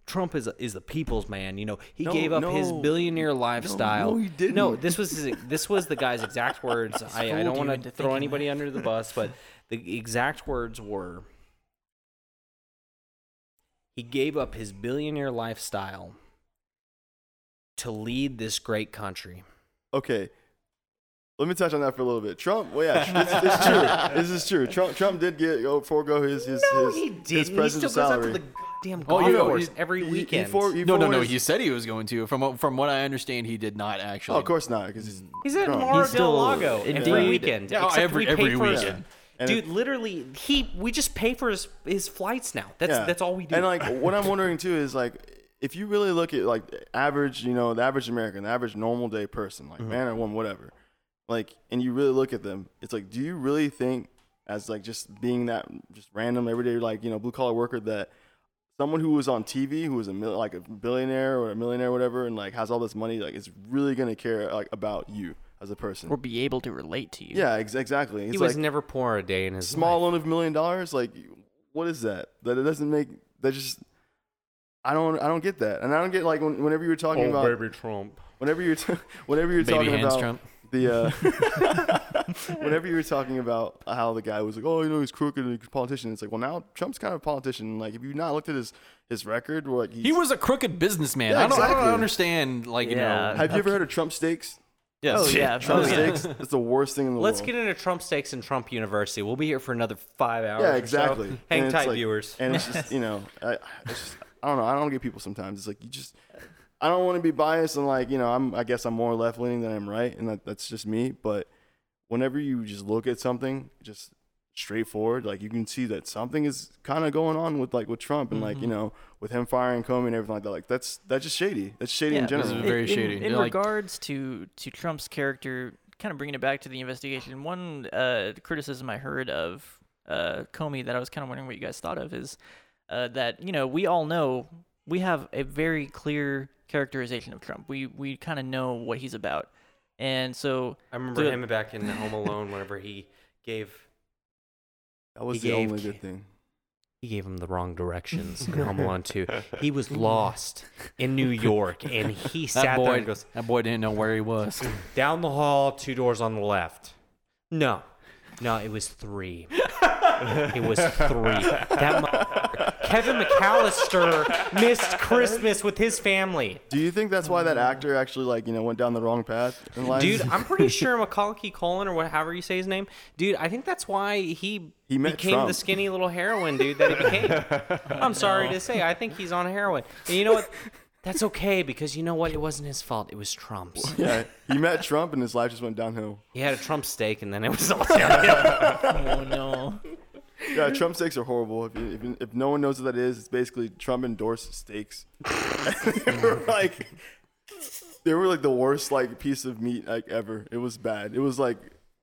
Trump is is the people's man. You know, he No, gave up his billionaire lifestyle. no, he didn't. No, this was his, this was the guy's exact words. I, I don't want to throw anybody that. under the bus, but the exact words were he gave up his billionaire lifestyle to lead this great country. Okay. Let me touch on that for a little bit. Trump, well, yeah, it's, it's true. This is true. Trump, Trump did get go forego his his no, his, his president's salary. The goddamn Oh, golf yeah, course he- every He- he weekend. for- he No, no, no. forwarded- He said he was going to. From what- from what I understand, he did not actually. Oh, of course not, because he's He's at Trump. Mar He's del still- Lago every weekend. Yeah, except every- we every for his- weekend. Dude, it- literally, he we just pay for his his flights now. That's Yeah. that's all we do. And like what I'm wondering too is like if you really look at like average, you know, the average American, the average normal day person, like mm-hmm. man or woman, whatever, like, and you really look at them, it's like, do you really think as like just being that just random everyday like you know blue collar worker that someone who was on TV who was a mil- like a billionaire or a millionaire or whatever and like has all this money like is really gonna care like about you as a person. or be able to relate to you. yeah, ex- exactly. It's he was like never poor a day in his small life. loan of a million dollars. Like, what is that? That it doesn't make. That just. I don't. I don't get that, and I don't get like when, whenever you were talking Oh, about Trump. whenever you're t- whenever you're Baby talking hands, about Trump. the uh, whenever you were talking about how the guy was like, oh, you know, he's crooked and he's a politician. It's like, well, now Trump's kind of a politician. Like, if you've not looked at his his record, or like he's, He was a crooked businessman. Yeah, I, don't, I don't understand. Like you Yeah. know, Have you ever heard of Trump steaks? Yes. Oh yeah. Trump oh, yeah. steaks. It's the worst thing in the world. Let's get into Trump stakes and Trump University. We'll be here for another five hours. yeah, or so. exactly. Hang And tight, like- viewers. And it's just you know, I, it's just, I don't know. I don't get people sometimes. It's like you just. I don't want to be biased and like you know I'm I guess I'm more left leaning than I'm right and that, that's just me. But whenever you just look at something just straightforward, like you can see that something is kind of going on with like with Trump and like you Mhm. know with him firing Comey and everything like that. Like that's that's just shady. That's shady Yeah, in this is general. very in, shady. In, They're like- regards to to Trump's character, kind of bringing it back to the investigation, one uh, criticism I heard of uh, Comey that I was kind of wondering what you guys thought of is uh, that you know we all know we have a very clear characterization of Trump. We we kind of know what he's about, and so I remember the- him back in Home Alone whenever he gave That was He the gave only good thing. he gave him the wrong directions in Home Alone 2. He was lost in New York and he That sat there and goes, that boy didn't know where he was. down the hall, two doors on the left. No. No, it was three. it was three. That mo- Kevin McAllister missed Christmas with his family. Do you think that's why that actor actually like you know went down the wrong path in life? Dude, I'm pretty sure Macaulay Culkin or whatever you say his name. Dude, I think that's why he, He met became the skinny little heroin dude that he became. I'm sorry to say, I think he's on heroin. And you know what? That's okay because you know what? It wasn't his fault. It was Trump's. yeah, he met Trump and his life just went downhill. He had a Trump steak and then it was all downhill. oh no. Yeah, Trump steaks are horrible. If, you, if, if no one knows what that is, it's basically Trump endorsed steaks. they were like, they were like the worst like piece of meat like ever. It was bad. It was like,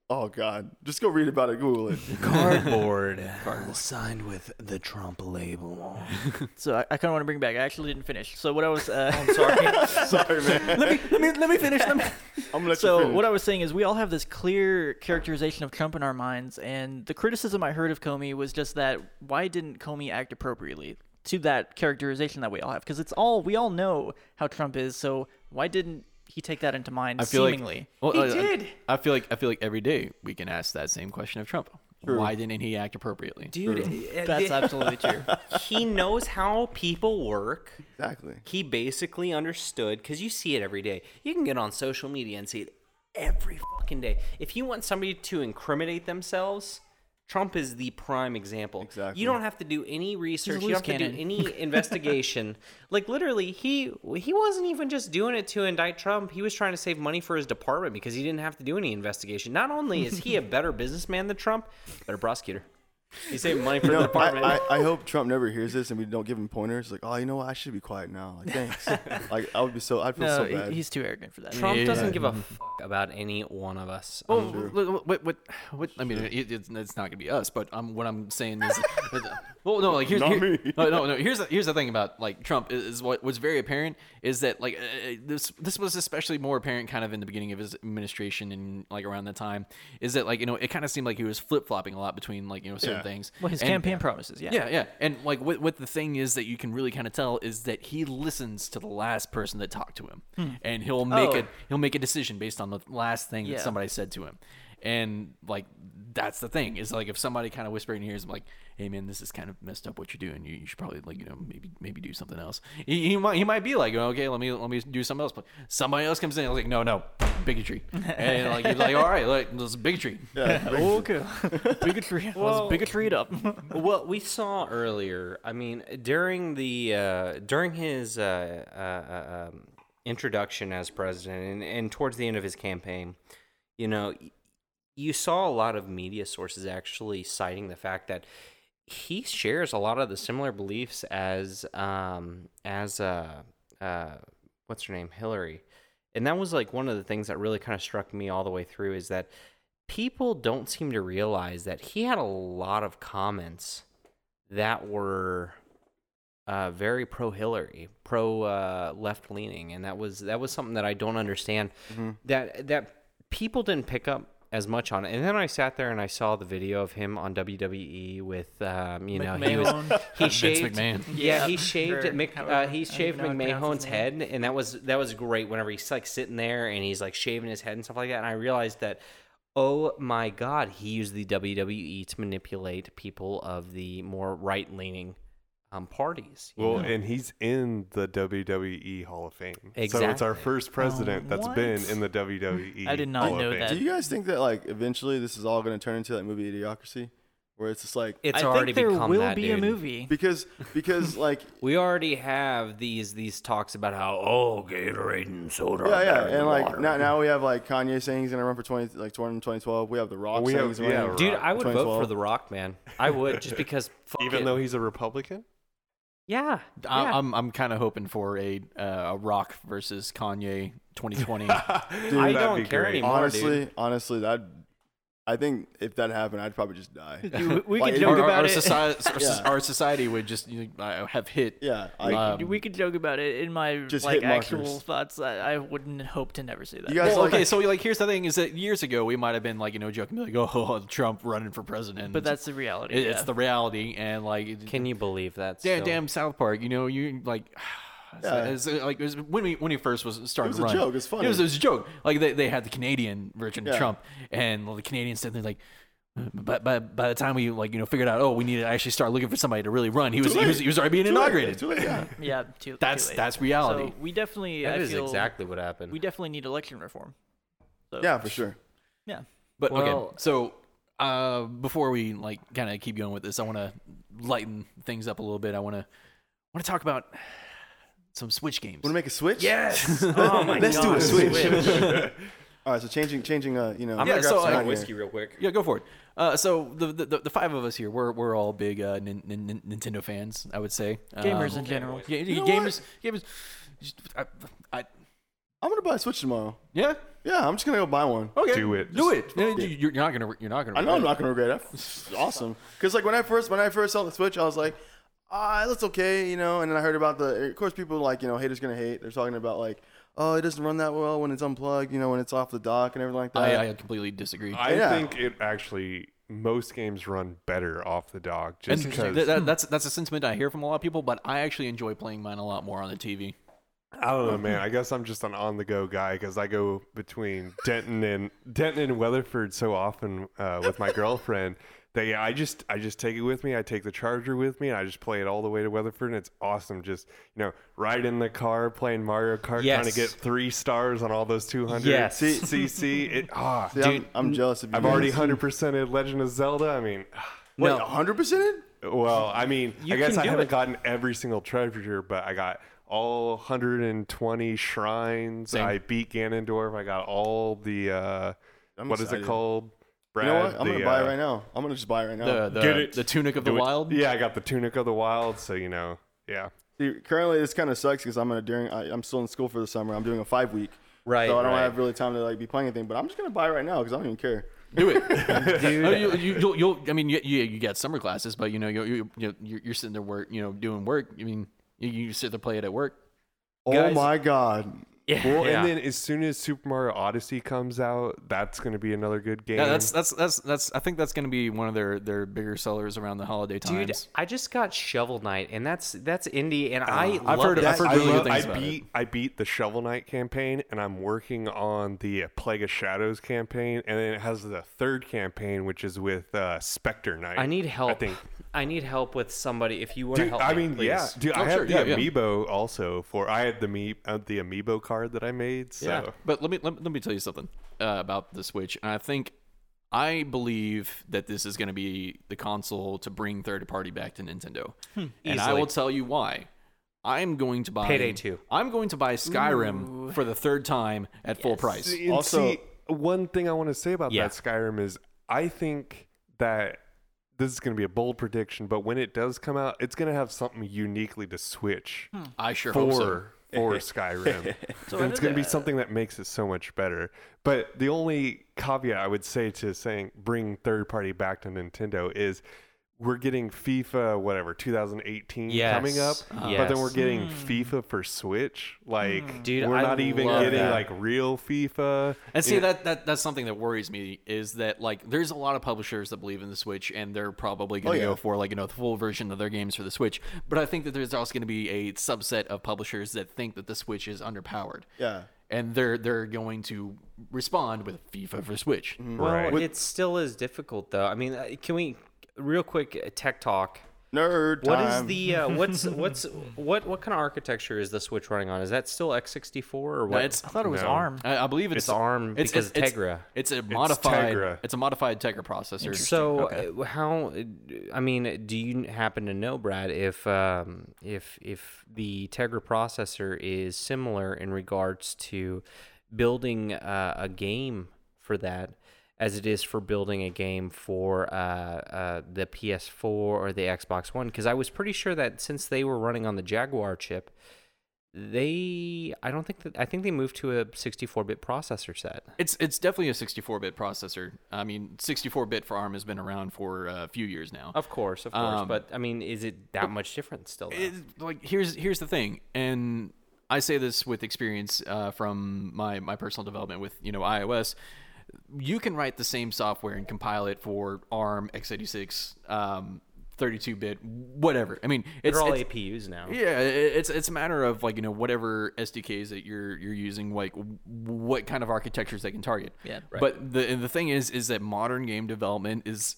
oh god, just go read about it. Google it. Cardboard. Cardboard. Signed with the Trump label. So I, I kind of want to bring it back. I actually didn't finish. So what I was. Uh, I'm sorry. Sorry, man. let me let me let me finish. Let me, I'm gonna let you so finish. what I was saying is we all have this clear characterization of Trump in our minds, and the criticism I heard of Comey was just that why didn't Comey act appropriately to that characterization that we all have? Because it's all we all know how Trump is, so why didn't he take that into mind? I feel seemingly, like well, He uh, did. I feel like I feel like every day we can ask that same question of Trump. True. Why didn't he act appropriately? Dude, that's the- absolutely true. he knows how people work. exactly. He basically understood because you see it every day. You can get on social media and see it every fucking day. If you want somebody to incriminate themselves, Trump is the prime example. Exactly. You don't have to do any research. You don't have to do any investigation. like literally, he he wasn't even just doing it to indict Trump. He was trying to save money for his department because he didn't have to do any investigation. Not only is he a better businessman than Trump, better prosecutor. He saved money for You the know, I. I, I hope Trump never hears this and we don't give him pointers. Like, oh, you know what? I should be quiet now. Like, thanks. like, I would be so. I'd feel No, so bad. he's too arrogant for that. Trump Yeah. doesn't give a fuck about any one of us. Well, Um, what, what, what, what, I mean, it, it's, it's not gonna be us, but um, what I'm saying is, well, no, like here's Not here- me. No, no, no. Here's the, here's the thing about like Trump is, is what was very apparent is that like uh, this this was especially more apparent kind of in the beginning of his administration and like around that time is that like you know it kind of seemed like he was flip flopping a lot between like you know certain Yeah. Things. Well, his And- campaign promises, yeah. Yeah, yeah, and like what what the thing is that you can really kind of tell is that he listens to the last person that talked to him, hmm. and he'll make Oh. it he'll make a decision based on the last thing Yeah. that somebody said to him, and like that's the thing is like if somebody kind of whisper in your ears like, hey man, this is kind of messed up what you're doing, you, you should probably like you know maybe maybe do something else. He, he might he might be like okay let me let me do something else, but somebody else comes in and like no no bigotry, and like you're like all right like this is bigotry. yeah. Okay. bigotry. Well- Let's bigotry it up. what we saw earlier, I mean, during the uh, during his uh, uh, uh, um, introduction as president and, and towards the end of his campaign, you know, you saw a lot of media sources actually citing the fact that he shares a lot of the similar beliefs as um, as uh, uh, what's her name, Hillary, and that was like one of the things that really kind of struck me all the way through is that people don't seem to realize that he had a lot of comments that were uh, very pro Hillary, pro uh, left leaning, and that was that was something that I don't understand. Mhm. That that people didn't pick up as much on it. And then I sat there and I saw the video of him on WWE with, um, you know, he was he shaved. McMahon. Yeah, Yeah, he shaved or Mc, uh, he shaved even know how to pronounce McMahon's head, and that was that was great. Whenever he's like sitting there and he's like shaving his head and stuff like that, and I realized that, oh my God, he used the WWE to manipulate people of the more right leaning um, parties. you Well, know? and he's in the WWE Hall of Fame. Exactly. So it's our first president that's been in the WWE. I did not Hall know that. Do you guys think that like eventually this is all going to turn into that movie Idiocracy, where it's just like it's I already think there become will that, be a movie. because because like We already have these these talks about how oh Gatorade and soda. yeah yeah better and like water. now now we have like Kanye saying he's going to run for 20 like 20 2012. We have The Rock We saying have- he's running. yeah, Dude, Rock. I would vote for The Rock, man. I would just because. Fuck Even it. though he's a Republican? Yeah, I- yeah. I'm I'm kind of hoping for a uh, a Rock versus Kanye 2020. I don't care great. anymore. honestly, honestly, that I think if that happened, I'd probably just die. Dude, we Like, could joke our, about our it. society, our, Yeah. our society would just you know, uh, have hit. Yeah, I, Um, we could joke about it. In my Just like actual markers. thoughts, I, I wouldn't hope to never see that. You guys Well, like- okay, so like here's the thing: is that years ago we might have been like you know joking like oh Trump running for president, but that's the reality. it, it's the reality, and like Can you believe that? damn, still? damn South Park, you know you like. Yeah. It's, uh, like it was when we when he first was starting was a run. joke, it's funny. It was, it was a joke. Like they, they had the Canadian version of Yeah. Trump, and the Canadians said they're like, but by, by the time we like you know figured out, oh, we need to actually start looking for somebody to really run. He was he was, he was already being Too late, inaugurated. Too late, yeah. yeah, too, That's too late. that's reality. So we definitely. That I is feel exactly what happened. We definitely need election reform. So, yeah, for sure. Yeah. But okay, so uh, before we like kind of keep going with this, I want to lighten things up a little bit. I want to want to talk about some Switch games. Want to make a switch? Yes. oh my god. Let's do a switch. All right, so changing, changing, uh, you know, I'm Yeah, gonna grab so, some uh, more here. whiskey real quick. yeah, go for it. Uh, so the, the the five of us here, we're we're all big uh, nin, nin, nin- Nintendo fans. I would say Gamers Um, in general. Yeah, You know gamers, gamers. I, I, I'm gonna buy a switch tomorrow. yeah. Yeah, I'm just gonna go buy one. Okay. Do it. Do it. fuck it. You- You're not gonna. You're not gonna. I know I'm regret not gonna regret it. It's awesome. Cause like when I first when I first saw the Switch, I was like, ah, it looks okay, you know. And then I heard about the. Of course, people like you know haters gonna hate. They're talking about like, oh, it doesn't run that well when it's unplugged, you know, when it's off the dock and everything like that. I, I completely disagree. I Yeah. think it actually most games run better off the dock and just because th- that, that's that's a sentiment I hear from a lot of people, but I actually enjoy playing mine a lot more on the TV. I don't know, man. I guess I'm just an on-the-go guy because I go between Denton and Denton and Weatherford so often uh, with my girlfriend. That yeah, I just I just take it with me. I take the charger with me, and I just play it all the way to Weatherford, and it's awesome. Just you know, ride in the car playing Mario Kart, trying to get three stars on all those 200 Yes. C- CC. It ah, See, I'm, I'm jealous of you. I've guys. already hundred percented Legend of Zelda. I mean. Wait, No. 100 percent? Well, I mean, You I guess can I do haven't it. gotten every single treasure, but I got all 120 shrines. Same. I beat Ganondorf. I got all the uh, I'm what is excited. it called? You know what? I'm the, gonna buy it uh, right now. I'm gonna just buy it right now. The the, Get it. the tunic of the do it. wild. Yeah, I got the Tunic of the Wild. So you know, yeah. See, currently this kind of sucks because I'm gonna during I, I'm still in school for the summer. I'm doing a five week, Right. so I don't right. have really time to like be playing anything. But I'm just gonna buy it right now because I don't even care. Do it, Dude. Oh, you, you, you'll, you'll, I mean, you, you, you got summer classes, but you know, you, you, you, you're, you're sitting there work, you know, doing work. I mean, you, you sit there play it at work. Oh Guys- my god! Yeah. Well, yeah. and then as soon as Super Mario Odyssey comes out, that's going to be another good game. Yeah, that's that's that's that's. I think that's going to be one of their their bigger sellers around the holiday times. Dude, I just got Shovel Knight, and that's that's indie, and I I've love heard- it. I've heard I, really good things I about it. beat I beat the Shovel Knight campaign, and I'm working on the uh, Plague of Shadows campaign, and then it has the third campaign, which is with uh, Spectre Knight. I need help. I think. I need help with somebody. If you want to Dude, help I me, mean, please. yeah, dude. Oh, I have sure, the yeah, yeah. amiibo also for. I had the me uh, the amiibo card that I made. So Yeah, but let me let, me- let me tell you something uh, about the Switch. And I think I believe that this is going to be the console to bring third party back to Nintendo. and I Easily. will tell you why. I'm going to buy Payday 2. I'm going to buy Skyrim Ooh. for the third time at full price. And Also- see, one thing I want to say about Yeah. that Skyrim is I think that this is going to be a bold prediction, but when it does come out, it's going to have something uniquely to Switch hmm. I sure hope so. for for Skyrim. So and it's going to be something that makes it so much better. But the only caveat I would say to saying bring third party back to Nintendo is we're getting FIFA whatever 2018 coming up, Yes. but then we're getting Hmm. FIFA for Switch. Like, Dude, we're I not even love getting that. like real FIFA. And see Yeah. that, that that's something that worries me is that like there's a lot of publishers that believe in the Switch and they're probably going to Oh, go for like you know the full version of their games for the Switch. But I think that there's also going to be a subset of publishers that think that the Switch is underpowered. Yeah. And they're they're going to respond with FIFA for Switch. Well, Right. it still is difficult though. I mean, uh, can we real quick uh, tech talk? Nerd What is time. the uh, what's what's what what kind of architecture is the Switch running on? Is that still x64 or No, what? it's I thought it was No. ARM. I, I believe it's, It's ARM because Tegra. It's, a modified. Tegra. It's a modified Tegra processor. So Okay. uh, how? I mean, do you happen to know, Brad, if um, if if the Tegra processor is similar in regards to building uh, a game for that, as it is for building a game for uh, uh, the PS4 or the Xbox One? Because I was pretty sure that since they were running on the Jaguar chip. They, I don't think that, I think they moved to a 64-bit processor set. It's it's definitely a 64-bit processor. I mean, 64-bit for ARM has been around for a few years now. Of course, of course. Um, but I mean, is it that much different still? Like here's here's the thing, and I say this with experience uh, from my my personal development with you know iOS. You can write the same software and compile it for ARM, x86, um, 32-bit, whatever. I mean, it's, They're all it's APUs now. yeah, it's it's a matter of like you know whatever SDKs that you're you're using, like what kind of architectures they can target. Yeah. Right. But the the thing is, is that modern game development is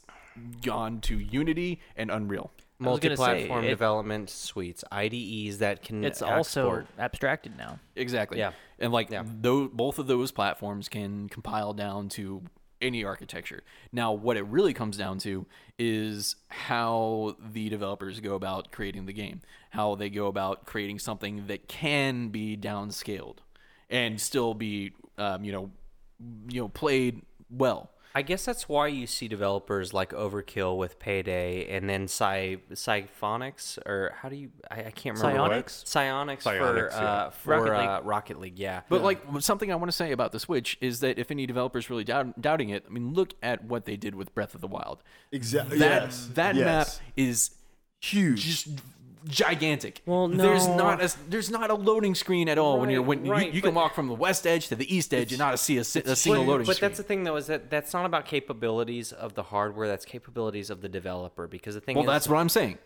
gone to Unity and Unreal. I was gonna say, multi-platform it- development suites, IDEs that can It's export. also abstracted now. Exactly. Yeah. And like Yeah. tho- both of those platforms can compile down to any architecture. Now, what it really comes down to is how the developers go about creating the game, how they go about creating something that can be downscaled and still be, um, you know, you know, played well. I guess that's why you see developers like Overkill with Payday, and then Psy Psyphonics, or how do you? I, I can't remember. what- Psyonix? Psionics for yeah. uh, for Rocket Rocket League. League. Uh, Rocket League, yeah. But like something I want to say about the Switch is that if any developers really doubt, doubting it, I mean, look at what they did with Breath of the Wild. Exactly. That yes. that yes. map is huge. just gigantic. Well, no. there's not a there's not a loading screen at all when you're Right, when you- right, you, can walk from the west edge to the east edge and not see a, a single but, loading but screen. that's the thing, though, is that that's not about capabilities of the hardware. That's capabilities of the developer. Because the thing well, is, that's what I'm saying.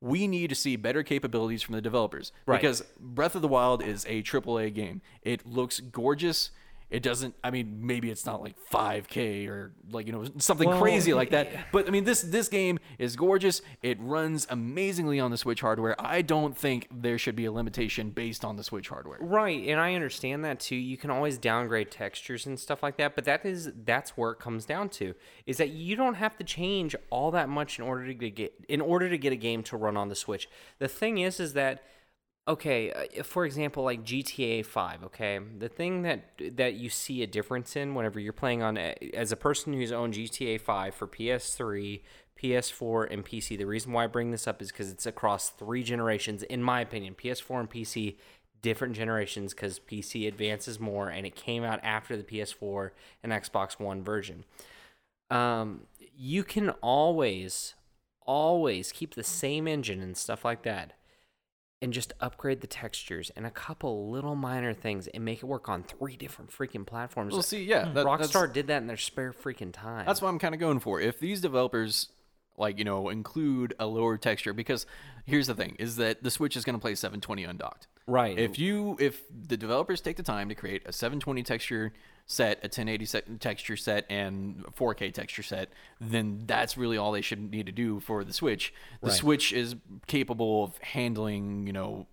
We need to see better capabilities from the developers Right. because Breath of the Wild is a AAA game. It looks gorgeous. It doesn't. I mean, maybe it's not like 5K or like you know something crazy like that. But I mean, this this game is gorgeous. It runs amazingly on the Switch hardware. I don't think there should be a limitation based on the Switch hardware. Right, and I understand that too. You can always downgrade textures and stuff like that, but that is that's where it comes down to is that you don't have to change all that much in order to get in order to get a game to run on the Switch. The thing is is that okay, uh, for example, like GTA 5, okay? The thing that that you see a difference in whenever you're playing on as a person who's owned GTA 5 for PS3, PS4 and PC. The reason why I bring this up is cuz it's across 3 generations in my opinion. PS4 and PC different generations cuz PC advances more and it came out after the PS4 and Xbox One version. Um you can always always keep the same engine and stuff like that and just upgrade the textures and a couple little minor things and make it work on three different freaking platforms. Well, see, yeah, that- Rockstar did that in their spare freaking time. That's what I'm kind of going for. If these developers like you know include a lower texture, because here's the thing: is that the Switch is going to play 720 undocked. right. If you if the developers take the time to create a 720 texture set, a 1080 set, texture set, and 4K texture set, then that's really all they should need to do for the Switch. The Right. Switch is capable of handling you know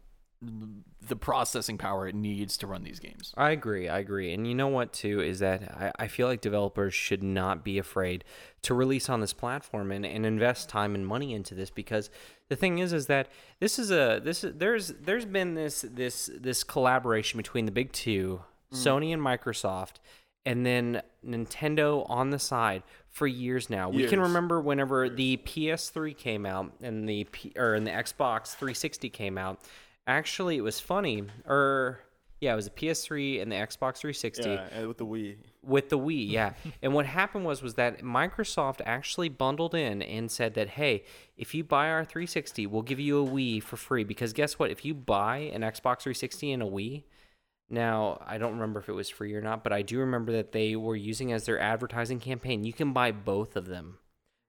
the processing power it needs to run these games. I agree. I agree. And you know what, too, is that I, I feel like developers should not be afraid to release on this platform and, and invest time and money into this because the thing is is that this is a this is there's there's been this this this collaboration between the big two, Mm. Sony and Microsoft, and then Nintendo on the side for years now. We can remember whenever the PS3 came out and the P, or and the Xbox 360 came out. Actually, it was funny. Or yeah, it was the PS3 and the Xbox 360. Yeah, with the Wii. with the Wii, yeah. and what happened was was that Microsoft actually bundled in and said that hey, if you buy our 360, we'll give you a Wii for free because guess what? If you buy an Xbox 360 and a Wii, now I don't remember if it was free or not, but I do remember that they were using as their advertising campaign. You can buy both of them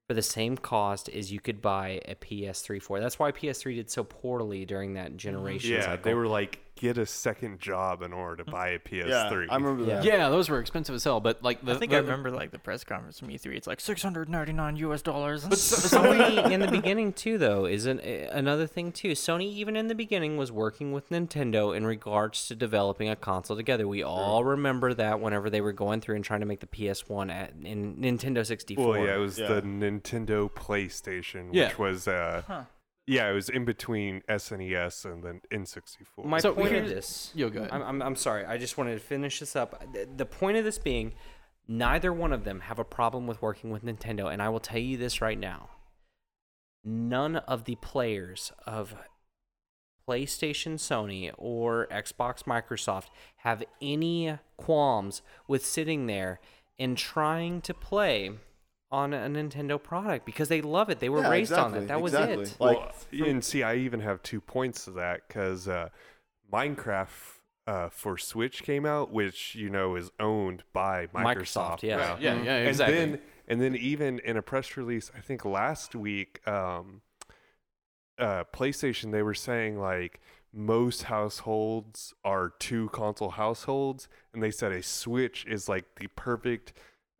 for the same cost as you could buy a PS3 for. That's why PS3 did so poorly during that generation. Yeah, cycle. they were like, get a second job in order to buy a PS3. Yeah, I remember that. Yeah, those were expensive as hell. But like the, I think the, I remember like the press conference from E3. It's like 699 US dollars. But Sony in the beginning too, though, is an, eh, another thing too. Sony even in the beginning was working with Nintendo in regards to developing a console together. We all remember that whenever they were going through and trying to make the PS1 at in Nintendo 64. Well, yeah, it was Yeah. the Nintendo PlayStation, Yeah. which was uh, Huh. Yeah, it was in between SNES and then N64. My So point of here's- this. Yo, go ahead. I'm, I'm, I'm sorry. I just wanted to finish this up. The, the point of this being, neither one of them have a problem with working with Nintendo, and I will tell you this right now. None of the players of PlayStation, Sony, or Xbox, Microsoft have any qualms with sitting there and trying to play on a Nintendo product because they love it. They were Yeah, raised on exactly, it. That was it. Like, well, and see, I even have two points to that because uh, Minecraft uh, for Switch came out, which you know is owned by Microsoft. Microsoft, yeah. now. yeah, yeah, exactly. And then, and then even in a press release, I think last week, um, uh, PlayStation, they were saying like most households are two console households, and they said a Switch is like the perfect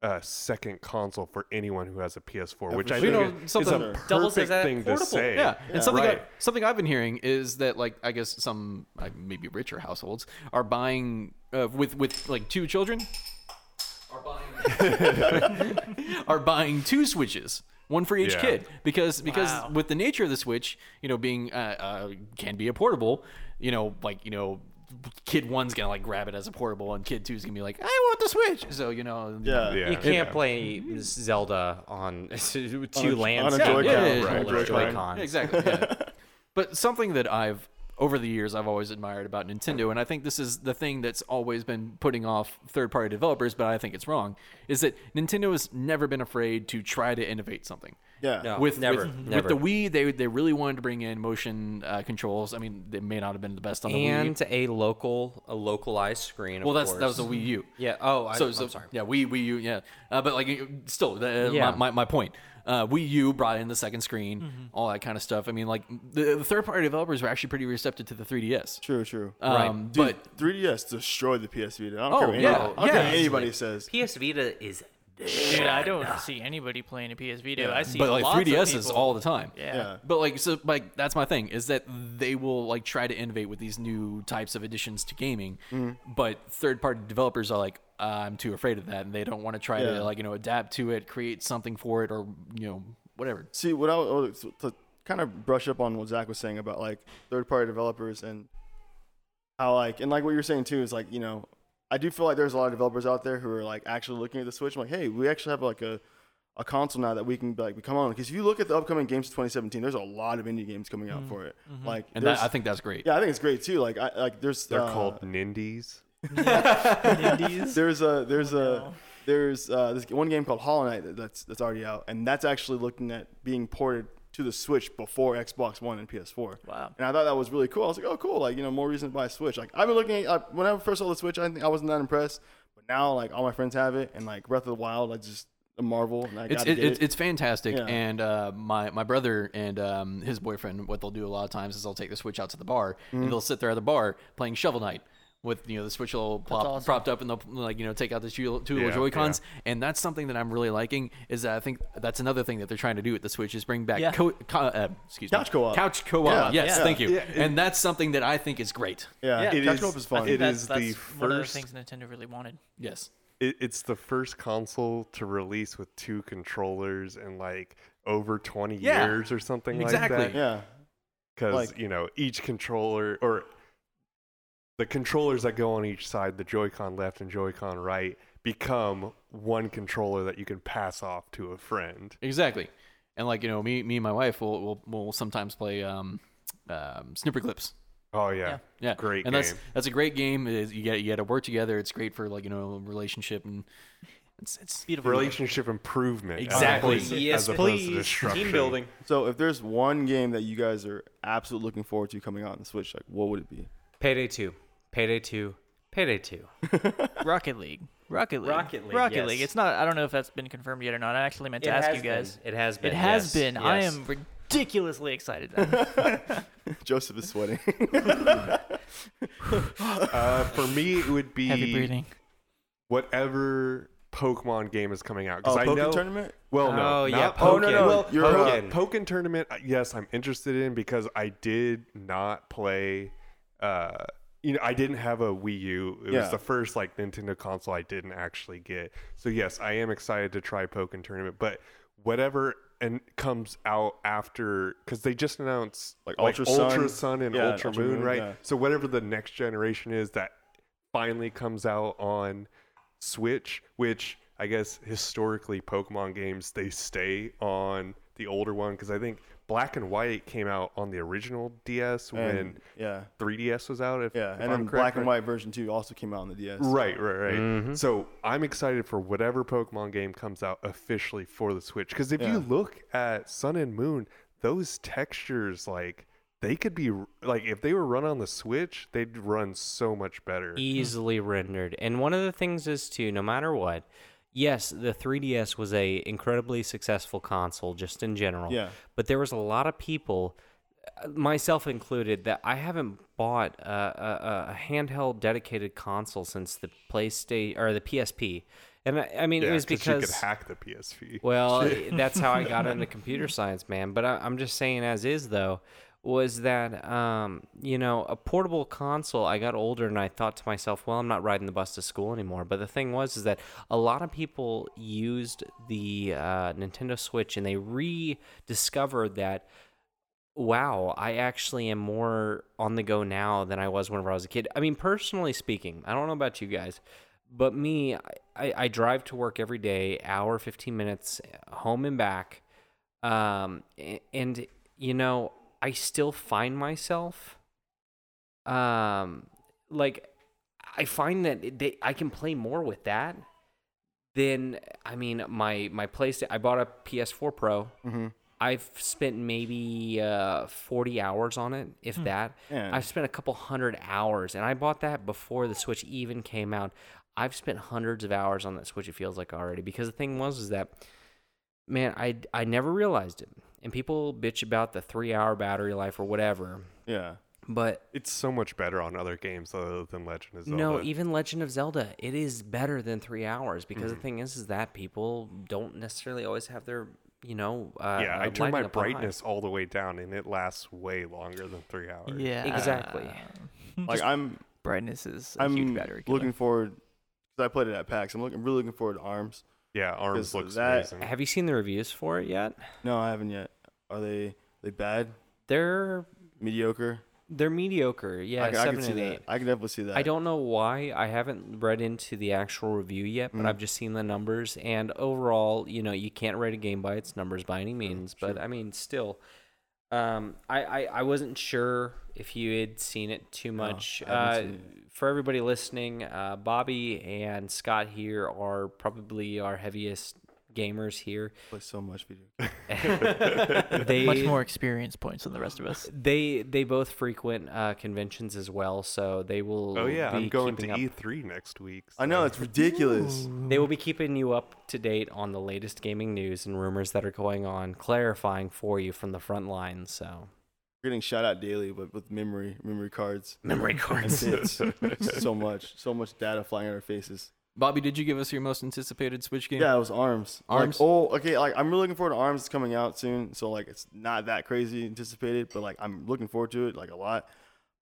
uh, second console for anyone who has a PS4, Yeah, which I sure. think You know, is something- a Doubles perfect a thing to say. Yeah, Yeah. and something Right. I, something I've been hearing is that like I guess some uh, maybe richer households are buying uh, with with like two children are buying are buying two switches. One for each Yeah. kid, because because Wow. with the nature of the Switch, you know, being uh, uh, can be a portable, you know, like you know, kid one's gonna like grab it as a portable, and kid two's gonna be like, I want the Switch. So you know, Yeah. Yeah. You can't Yeah. play Zelda on two On a- lands. on a Joy-Con. yeah, yeah, Right, controllers, right. Joy-Cons. Exactly. Yeah. but something that I've over the years I've always admired about Nintendo, and I think this is the thing that's always been putting off third-party developers, but I think it's wrong, is that Nintendo has never been afraid to try to innovate something. Yeah. No. with never, with, never. with the Wii, they they really wanted to bring in motion uh, controls. I mean, they may not have been the best on the Wii. and a local, a localized screen. Well, of that's that was the. Wii U. Yeah. Oh, I, so, I'm so sorry. yeah, Wii Wii U, yeah. Uh, but like, still, the, Yeah. my, my my point. Uh, Wii U brought in the second screen, Mm-hmm. all that kind of stuff. I mean, like the, the third-party developers were actually pretty receptive to the 3DS. True, true. Right. Um, Dude, but 3DS destroyed the PS Vita. I don't Oh, care what, yeah, anybody, I don't care yeah. anybody says. PS Vita is. Dude, I don't see anybody playing a PS Vita. Yeah. I see but like lots of 3DS is people- all the time. Yeah. Yeah. But like so like that's my thing is that they will like try to innovate with these new types of additions to gaming, Mm-hmm. but third party developers are like I'm too afraid of that and they don't want to try Yeah. to like you know adapt to it, create something for it or you know whatever. See, what I was to kind of brush up on what Zach was saying about like third party developers and how like and like what you're saying too is like you know I do feel like there's a lot of developers out there who are like actually looking at the Switch. I'm like, hey, we actually have like a a console now that we can like come on because if you look at the upcoming games of 2017, there's a lot of indie games coming out for it. Like, And that, I think that's great. yeah, I think it's great too. Like, I like there's They're uh, called Nindies. Nindies. There's a there's Oh, a no. there's uh, this one game called Hollow Knight that's that's already out, and that's actually looking at being ported to the Switch before Xbox One and PS4. Wow. And I thought that was really cool. I was like, oh, cool. Like, you know, more reason to buy a Switch. Like, I've been looking at, when I first saw the Switch, I I wasn't that impressed. But now, like, all my friends have it. And, like, Breath of the Wild, I just a marvel. And I It's it, it's it. it's fantastic, Yeah. and uh, my my brother and um, his boyfriend, what they'll do a lot of times is they'll take the Switch out to the bar, Mm-hmm. and they'll sit there at the bar playing Shovel Knight with you know the Switch all plop, awesome. propped up, and they'll like you know take out the two, two little Yeah, Joy Cons, and that's something that I'm really liking. Is that I think that's another thing that they're trying to do with the Switch is bring back Yeah. co- co- uh, excuse Couch me co-op. couch co-op. Yeah. Yes, Yeah. thank you, Yeah, it- and that's something that I think is great. yeah, Yeah. It Couch is- Co-op is fun. think It that's, is that's the one of the first- things Nintendo really wanted. Yes. It, it's the first console to release with two controllers in like over 20 Yeah, years or something exactly. like that. yeah. Because Like- you know each controller or the controllers that go on each side, the Joy-Con left and Joy-Con right, become one controller that you can pass off to a friend. Exactly. And like you know, me, me and my wife will will will sometimes play um, um, Snipperclips Oh yeah, Yeah, great and game. that's that's a great game. Is you get you got to work together. It's great for like you know relationship and it's it's Beautiful. relationship improvement. Exactly. opposed to- Yes, as opposed to please. Team building. So if there's one game that you guys are absolutely looking forward to coming out on the Switch, like what would it be? Payday 2. Payday 2. Payday 2. Rocket League. Rocket League. Rocket League, Rocket yes. League. It's not. I don't know if that's been confirmed yet or not. I actually meant to ask you guys. It has been. It has yes, been. I am ridiculously excited. Joseph is sweating. Uh, for me, it would be Heavy breathing. whatever Pokemon game is coming out. Because oh, I Pokken know. tournament? Well, no, Oh, yeah, not Pokken. Oh, no, no, Well, you're Pokken. Pokken. Pokken tournament. Yes, I'm interested in because I did not play. Uh, you know, I didn't have a Wii U. It Yeah. was the first like Nintendo console I didn't actually get. So yes, I am excited to try Pokemon tournament. But whatever and comes out after because they just announced Like like Ultra Sun? Ultra Sun and Yeah, Ultra, Ultra Moon, Moon, right? yeah. So whatever the next generation is that finally comes out on Switch, which I guess historically Pokemon games they stay on the older one because I think Black and White came out on the original DS when And, yeah, 3DS was out. If, yeah, if and I'm then correct, Black and? White version two also came out on the DS. Right, right, right. Mhm. So I'm excited for whatever Pokemon game comes out officially for the Switch. Because if Yeah. you look at Sun and Moon, those textures, like they could be like if they were run on the Switch, they'd run so much better. easily rendered. And one of the things is too, no matter what, yes, the 3DS was a incredibly successful console just in general. Yeah. But there was a lot of people, uh, myself included, that I haven't bought a, a, a handheld dedicated console since the PlayStation or the PSP. And I, I mean, yeah, it was because you could hack the PSP. well, that's how I got into computer science, man. But I, I'm just saying, as is though, was that um, you know a portable console? I got older and I thought to myself, well, I'm not riding the bus to school anymore. But the thing was, is that a lot of people used the uh, Nintendo Switch and they rediscovered that. Wow, I actually am more on the go now than I was whenever I was a kid. I mean, personally speaking, I don't know about you guys, but me, I, I, drive to work every day, hour, 15 minutes, home and back. Um, and, you know, I still find myself, um, like, I find that they, I can play more with that than, I mean, my, my PlayStation, I bought a PS4 Pro. Mm-hmm. I've spent maybe uh, 40 hours on it, if that. Yeah. I've spent a couple hundred hours, and I bought that before the Switch even came out. I've spent hundreds of hours on that Switch. It feels like already because the thing was is that, man, I I never realized it, and people bitch about the three-hour battery life or whatever, Yeah. but It's so much better on other games other than Legend of Zelda. no, even Legend of Zelda, it is better than three hours because the thing is is that people don't necessarily always have their you know uh, yeah, uh, I turn my lighting high. brightness all the way down, and it lasts way longer than three hours. Yeah. Exactly. Like I'm, Brightness is a I'm huge battery killer. looking forward because I played it at PAX. I'm looking, really looking forward to Arms. Yeah, Arms looks that- amazing. Have you seen the reviews for it yet? No, I haven't yet. Are they they bad? They're Mediocre? they're mediocre. Yeah, I, I seven see and that. eight. I can definitely see that. I don't know why. I haven't read into the actual review yet, but Mm. I've just seen the numbers. And overall, you know, you can't rate a game by its numbers by any means. But I mean, still, um, I, I I wasn't sure if you had seen it too much. I uh, seen for everybody listening, uh, Bobby and Scott here are probably our heaviest gamers here. play so much video. they Much more experience points than the rest of us. They they both frequent uh, conventions as well, so they will. oh yeah, be I'm going to up- E3 next week. I know it's ridiculous. They will be keeping you up to date on the latest gaming news and rumors that are going on, clarifying for you from the front lines. So We're getting shot out daily, but with memory memory cards. memory cards. so much, so much data flying at our faces. Bobby, did you give us your most anticipated Switch game? Yeah, it was Arms. Arms? Like, oh, okay. Like I'm really looking forward to Arms It's coming out soon. So like it's not that crazy anticipated, but like I'm looking forward to it like a lot.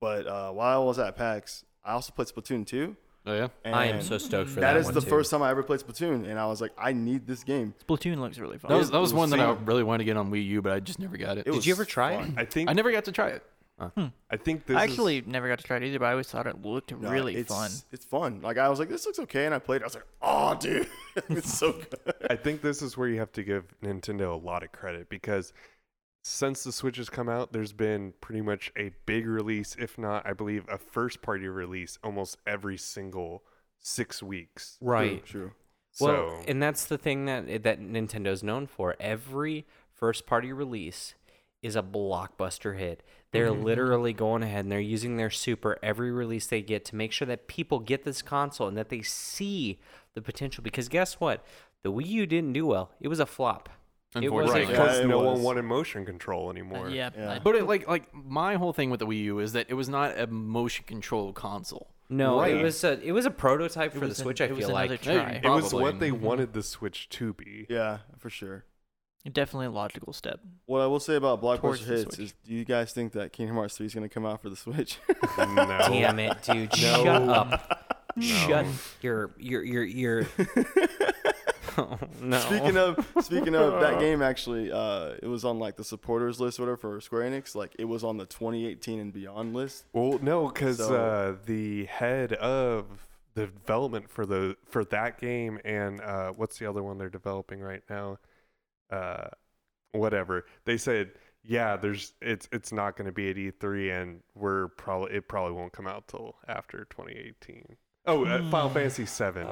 But uh, while I was at PAX, I also played Splatoon 2. Oh yeah. And I am so stoked for that. that is one the too. first time I ever played Splatoon, and I was like, I need this game. Splatoon looks really fun. That was that was was one that I really wanted to get on Wii U, but I just never got it. It Did you ever try it? I think I never got to try it. Hmm. I think this I is- actually never got to try it either, but I always thought it looked No, really it's, fun. It's fun. Like I was like, this looks okay, and I played. it. I was like, oh, dude, it's so good. I think this is where you have to give Nintendo a lot of credit because since the Switch has come out, there's been pretty much a big release, if not, I believe, a first party release almost every single six weeks. Right. True. Well, so, and that's the thing that that Nintendo's known for. Every first party release is a blockbuster hit. They're Mm-hmm. literally going ahead and they're using their super every release they get to make sure that people get this console and that they see the potential. Because guess what? The Wii U didn't do well. It was a flop. It was Unfortunately. right, because it no was. one wanted motion control anymore. Uh, yeah, Yeah. But it, like like my whole thing with the Wii U is that it was not a motion control console. No, Right. it was a it was a prototype It for the was an- Switch. I it was feel like. try. It was what they Mhm. wanted the Switch to be. Yeah, for sure. Definitely a logical step. What I will say about Towards blockbuster the hits Switch. is, do you guys think that Kingdom Hearts 3 is going to come out for the Switch? No. Damn it, dude! No. Shut up! No. Shut your your your your. Oh, no. Speaking of speaking of that game, actually, uh, it was on like the supporters list, or whatever, for Square Enix. Like it was on the 2018 and beyond list. Well, no, because So- uh, the head of the development for the for that game and uh, what's the other one they're developing right now? Uh, whatever they said. Yeah, there's it's it's not going to be at E3, and we're probably it probably won't come out till after 2018. Oh, uh, Final Fantasy 7,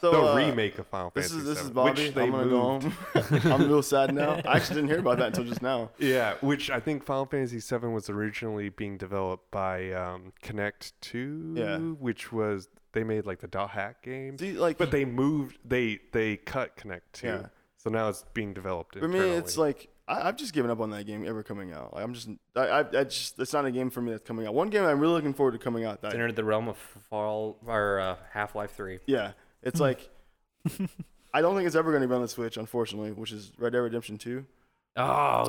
So the uh, remake of Final Fantasy. This Fantasy is this 7, is Bobby. which they I'm gonna moved. go home. I'm real sad now. I actually didn't hear about that until just now. Yeah, which I think Final Fantasy VII was originally being developed by um, Connect Two. Yeah. which was they made like the dot hack games, See, like, but they moved they they cut Connect Two, Yeah. So now it's being developed. for me, it's like I, I've just given up on that game ever coming out. Like I'm just, I, I, I just, it's not a game for me that's coming out. One game I'm really looking forward to coming out. That It's entered the realm of Fall or uh, Half Life Three. Yeah, it's like I don't think it's ever going to be on the Switch, unfortunately, which is Red Dead Redemption Two. Oh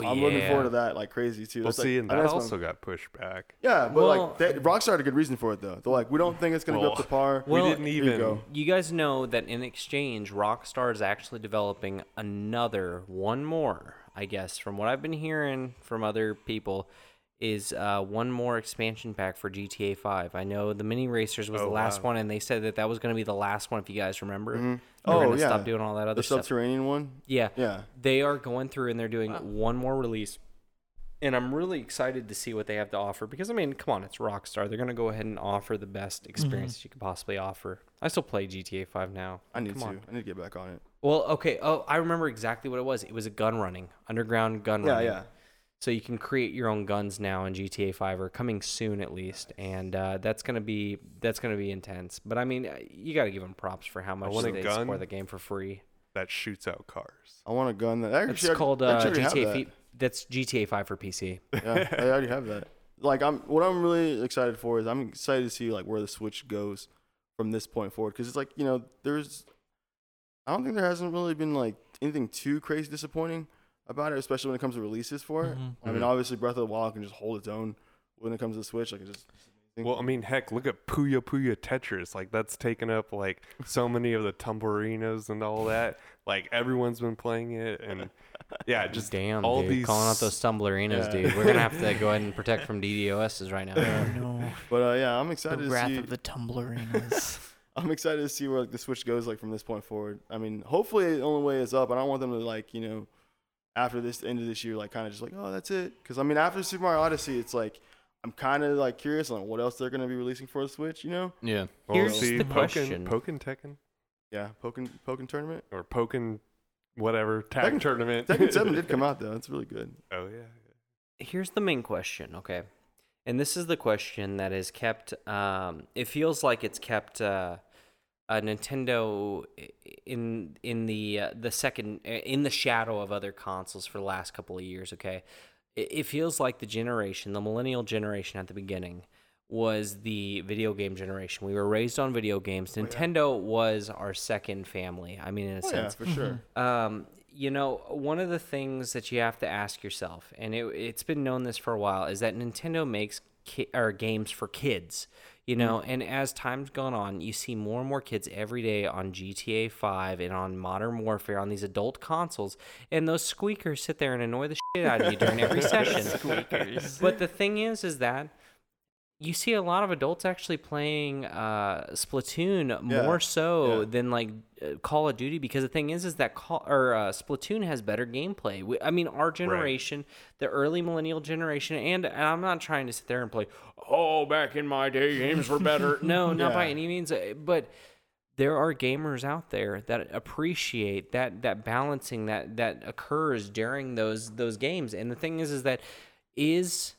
I'm yeah. looking forward to that like crazy too. well, That's like- see, and I that know that's also one- got pushed back. yeah, but Well- like they, Rockstar had a good reason for it though. They're like, we don't think it's going to be up to par. Well, we didn't Here you even. You guys know that in exchange, Rockstar is actually developing another one more. I guess from what I've been hearing from other people, is uh, one more expansion pack for GTA 5. I know the Mini Racers was Oh, the last wow. one, and they said that that was going to be the last one. If you guys remember, Mhm. They were Oh gonna yeah, stop doing all that other stuff. the stuff. subterranean one. Yeah, Yeah, they are going through and they're doing one more release and i'm really excited to see what they have to offer because i mean come on it's rockstar they're going to go ahead and offer the best mm-hmm. experience you could possibly offer i still play gta 5 now I need Come to. on. I need to get back on it. well okay oh i remember exactly what it was it was a gun running underground gun Yeah, running Yeah, yeah. So you can create your own guns now in gta 5 or coming soon at least and uh, that's going to be that's going to be intense but i mean uh, you got to give them props for how much want a they gun. support the game for free that shoots out cars. I want a gun that actually, it's I- called uh, actually gta that. fi- that's gta 5 for pc yeah, I already have that. Like I'm, what I'm really excited for is I'm excited to see like where the Switch goes from this point forward because it's like you know there's, I don't think there hasn't really been like anything too crazy disappointing about it, especially when it comes to releases for it. Mhm. I mean, Mhm. obviously Breath of the Wild can just hold its own when it comes to Switch. Like it just, Well, I mean, heck, look at Puyo Puyo Tetris. Like that's taken up like so many of the tumblerinas and all that. Like everyone's been playing it, and yeah, just Damn, all dude. these calling out those tumblerinas, Yeah. dude. We're gonna have to go ahead and protect from DDoSs right now. no, but uh, yeah, I'm the excited to wrath see. of the tumblerinas. I'm excited to see where like the Switch goes like from this point forward. I mean, hopefully the only way is up. I don't want them to like you know, after this end of this year, like kind of just like oh that's it. Because I mean, after Super Mario Odyssey, it's like I'm kind of like curious on what else they're gonna be releasing for the Switch. You know? Yeah. well, Here's see, the Pokken, question. Pokken Tekken Yeah, Pokken Pokken tournament. or Pokken, whatever tag Tekken- tournament. Tekken Seven did come out though. It's really good. Oh yeah. Here's the main question, okay? And this is the question that is kept. Um, it feels like it's kept uh, uh, Nintendo in in the uh, the second in the shadow of other consoles for the last couple of years. Okay, it, it feels like the generation, the millennial generation at the beginning, was the video game generation. We were raised on video games. Nintendo was our second family. I mean, in a Oh, yeah, sense, for sure. um, you know, one of the things that you have to ask yourself, and it, it's been known this for a while, is that Nintendo makes ki- or games for kids. You mm-hmm. know, and as time's gone on, you see more and more kids every day on GTA 5 and on Modern Warfare on these adult consoles, and those squeakers sit there and annoy the shit out of you during every session. Squeakers. But the thing is, is that you see a lot of adults actually playing uh, Splatoon Yeah, more so yeah. than like uh, Call of Duty because the thing is, is that Call or uh, Splatoon has better gameplay. We, I mean, our generation, the early millennial generation, and, and I'm not trying to sit there and play. Oh, back in my day, games were better. no, not by any means. uh, But there are gamers out there that appreciate that that balancing that that occurs during those those games. And the thing is, is that is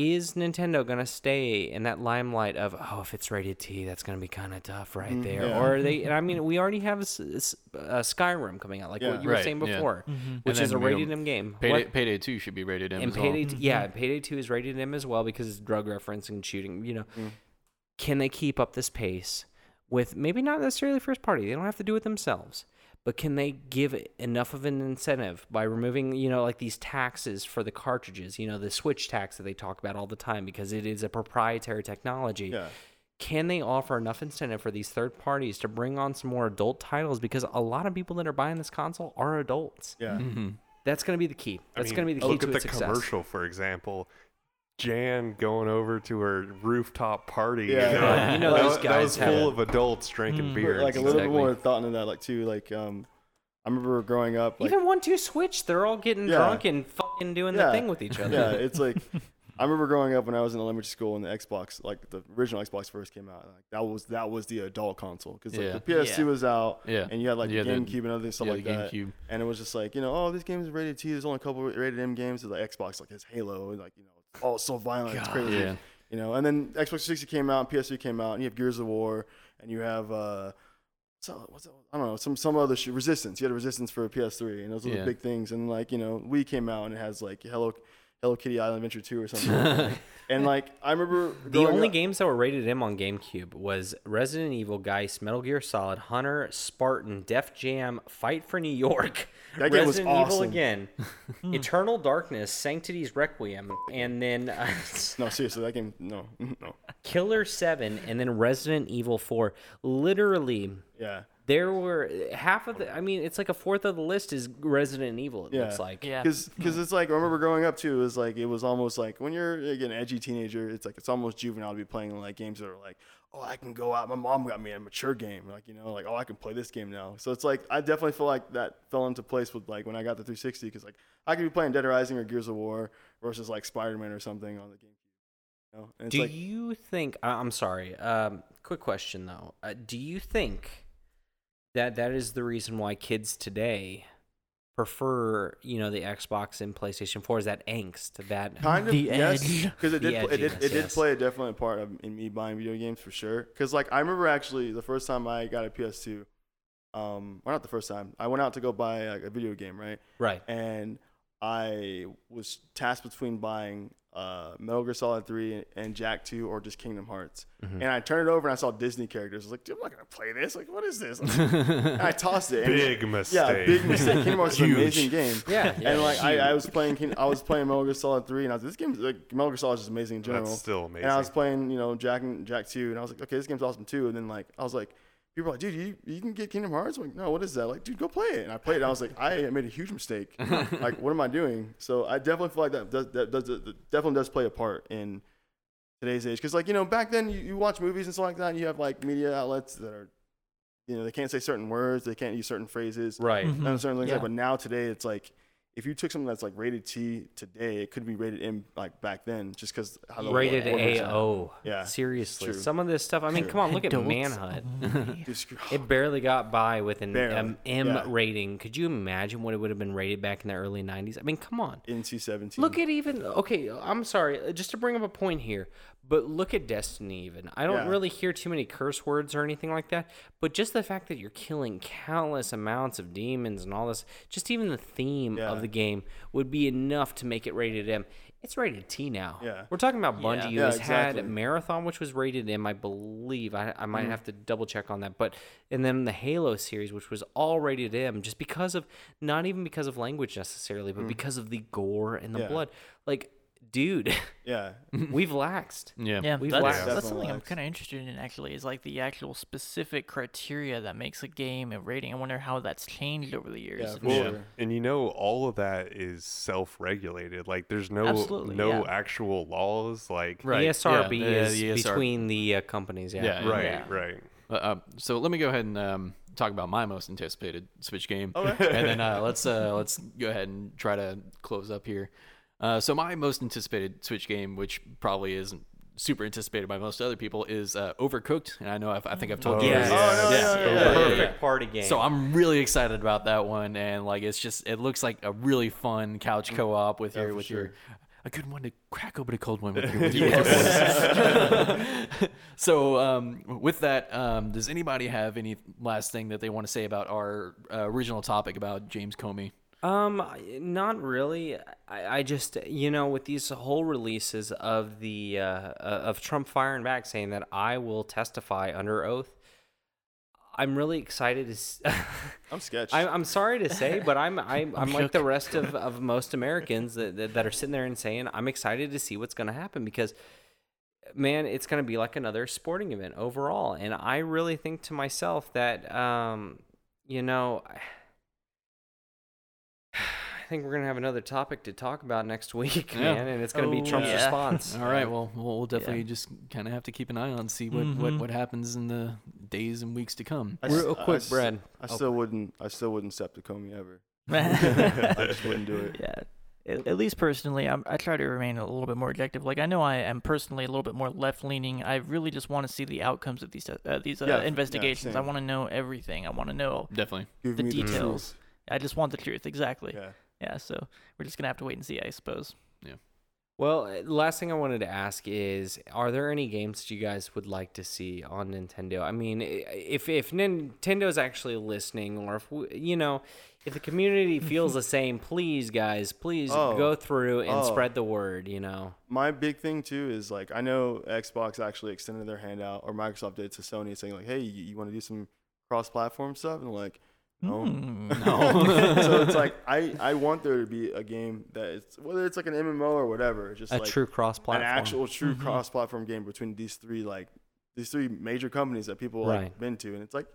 is Nintendo gonna stay in that limelight of oh if it's rated T that's gonna be kind of tough right Mm, there yeah. or are they and I mean we already have a, s- uh, Skyrim coming out like Yeah. what you were Right, saying yeah. before Mhm. which is a then, you know, rated M game Payday, Payday 2 should be rated M and as well. Payday, t- yeah, Payday Two is rated M as well because it's drug reference and shooting. You know, Mm. can they keep up this pace with maybe not necessarily first party? They don't have to do it themselves, but can they give enough of an incentive by removing, you know, like these taxes for the cartridges? You know, the Switch tax that they talk about all the time because it is a proprietary technology. Yeah. Can they offer enough incentive for these third parties to bring on some more adult titles? Because a lot of people that are buying this console are adults. Yeah. hmm That's going to be the key. I That's mean, going to be the key to success. look to at its the success. commercial, for example. Jan going over to her rooftop party. Yeah. you know, Yeah, you know that, those was- that guys was have full it. of adults drinking Mm. beer. Like a little Exactly. bit more thought into that, like too, like um, I remember growing up, like Even one two switch, they're all getting Yeah. drunk and fucking doing Yeah. the thing with each other. yeah, it's like I remember growing up when I was in elementary school and the Xbox, like the original Xbox first came out. Like that was that was the adult console because like Yeah. the PS2 Yeah. was out, Yeah. and you had like Yeah, the the- GameCube and other stuff yeah, like that. GameCube. And it was just like you know, oh, this game's rated T. There's only a couple rated M games. So the Xbox like has Halo, and like you know, it's so violent, it's crazy. Yeah. You know, and then Xbox 360 came out, and PS3 came out, and you have Gears of War, and you have uh, so what's that? I don't know, some some other sh- Resistance. You had Resistance for PS3, and those were Yeah. the big things. And like you know, Wii came out, and it has like Hello Hello Kitty Island Adventure 2 or something. and like I remember The only up- games that were rated M on GameCube was Resident Evil, Geist, Metal Gear Solid, Hunter, Spartan, Def Jam, Fight for New York, That game was Resident Evil again, Eternal Darkness, Sanity's Requiem, and then uh, No, seriously, that game. No, no. Killer Seven, and then Resident Evil Four. Literally, Yeah, there were half of the. I mean, it's like a fourth of the list is Resident Evil. It Yeah. looks like. Yeah. because it's like I remember growing up too. It was like it was almost like when you're like an edgy teenager, it's like it's almost juvenile to be playing like games that are like, oh, I can go out. My mom got me a mature game, like you know, like oh, I can play this game now. So it's like I definitely feel like that fell into place with like when I got the 360 because like I could be playing Dead Rising or Gears of War versus like Spider Man or something on the GameCube. You know, Do like you think? I- I'm sorry. Um, quick question though. Uh, do you think that that is the reason why kids today prefer, you know, the Xbox and PlayStation 4? Is that angst? That Kind of The yes, because it pl- it did, it did yes. play a definite part of in me buying video games for sure. Because like I remember actually the first time I got a PS2, um, well not the first time I went out to go buy like, a video game, right? right? And I was tasked between buying uh, Metal Gear Solid 3 and Jak 2 or just Kingdom Hearts. Mhm. And I turned it over and I saw Disney characters. I was like, dude, I'm not gonna play this. Like, what is this? and I tossed it. and- Big mistake. Yeah, big mistake. Kingdom Hearts is an amazing game Yeah, yeah, and like I, I was huge. playing, King- I was playing Metal Gear Solid Three, and I was like, this game, like Metal Gear Solid is just amazing in general. That's still amazing. and I was playing, you know, Jak and Jak Two, and I was like, okay, this game's awesome too. And then like I was like, people were like, dude, you, you can get Kingdom Hearts? I'm like, no, what is that? Like, dude, go play it. And I played it. And I was like, I made a huge mistake. like, what am I doing? So I definitely feel like that does that does that definitely does play a part in today's age. Because like you know, back then you, you watch movies and stuff like that, and you have like media outlets that are, you know, they can't say certain words, they can't use certain phrases Right. And mm-hmm. certain things Yeah. like but now today it's like if you took something that's like rated T today, it could be rated M like back then, just because how the Rated orders. AO. Yeah, Seriously, true. some of this stuff. I mean, True. come on, look at Adults Manhunt. only. Dude, screw- It barely got by with an Barely, M, M yeah. rating. Could you imagine what it would have been rated back in the early 90s? I mean, come on. NC seventeen. Look at even okay. I'm sorry, uh, just to bring up a point here, but look at Destiny. Even I don't Yeah. really hear too many curse words or anything like that. But just the fact that you're killing countless amounts of demons and all this, just even the theme Yeah. of the game would be enough to make it rated M. It's rated T now. Yeah. we're talking about Yeah. Bungie, who Yeah, has exactly. had Marathon, which was rated M, I believe. I, I might Mhm. have to double check on that. But and then the Halo series, which was all rated M, just because of not even because of language necessarily, but Mm. because of the gore and the Yeah. blood. Like dude, Yeah. we've laxed. Yeah. Yeah, We've that's, laxed. that's Definitely something I'm laxed. kind of interested in. Actually, is like the actual specific criteria that makes a game a rating. I wonder how that's changed over the years. Yeah, If for it's- sure. And you know, all of that is self-regulated. Like, there's no Absolutely, no yeah. actual laws. Like, Right. ESRB yeah, is the ESR between the uh, companies. Yeah. Yeah, right, Yeah. right. Uh, uh, so let me go ahead and um, talk about my most anticipated Switch game, Okay. and then uh, let's uh, let's go ahead and try to close up here. Uh, so my most anticipated Switch game, which probably isn't super anticipated by most other people, is uh, Overcooked, and I know I've, I think I've told Oh, you. Yes. Oh, no, Yeah. yeah, Yeah, yeah, yeah, Perfect party game. So I'm really excited about that one, and like it's just it looks like a really fun couch co-op with Yeah, your for with your a good one to crack open a cold one with your, with your, with your so um, with that, um, does anybody have any last thing that they want to say about our uh, original topic about James Comey? Um, not really. I, I just, you know, with these whole releases of the uh, uh, of Trump firing back, saying that I will testify under oath. I'm really excited to. s- I'm sketched. I, I'm sorry to say, but I'm I'm, I'm like the rest of, of most Americans that, that that are sitting there and saying I'm excited to see what's going to happen because, man, it's going to be like another sporting event overall, and I really think to myself that, um, you know. I think we're gonna have another topic to talk about next week, Yeah. man, and it's gonna be Oh, Trump's yeah. response. All right, well, we'll, we'll definitely just kind of have to keep an eye on see what, what Mhm. what happens in the days and weeks to come. I s- Real I quick, s- Brad. I Oh. still wouldn't. I still wouldn't step to Comey ever. I just wouldn't do it. yeah. At, at least personally, I'm, I try to remain a little bit more objective. Like I know I am personally a little bit more left leaning. I really just want to see the outcomes of these uh, these uh, Yeah, yeah, investigations. I want to know everything. I want to know. Definitely. The me the details. I just want the truth. Exactly. Yeah. Yeah. So we're just gonna have to wait and see, I suppose. Yeah. Well, uh, last thing I wanted to ask is, are there any games that you guys would like to see on Nintendo? I mean, i- if if Nintendo's actually listening, or if we, you know, if the community feels the same, please, guys, please Oh. go through and Oh. spread the word. You know, My big thing too is like I know Xbox actually extended their hand out, or Microsoft did to Sony, saying like, "Hey, you, you want to do some cross-platform stuff?" And like, no. Hmm. No. so it's like I I want there to be a game that it's whether it's like an MMO or whatever, just a like true cross-platform. an actual true Mhm. cross-platform game between these three like these three major companies that people like Right. been to, and it's like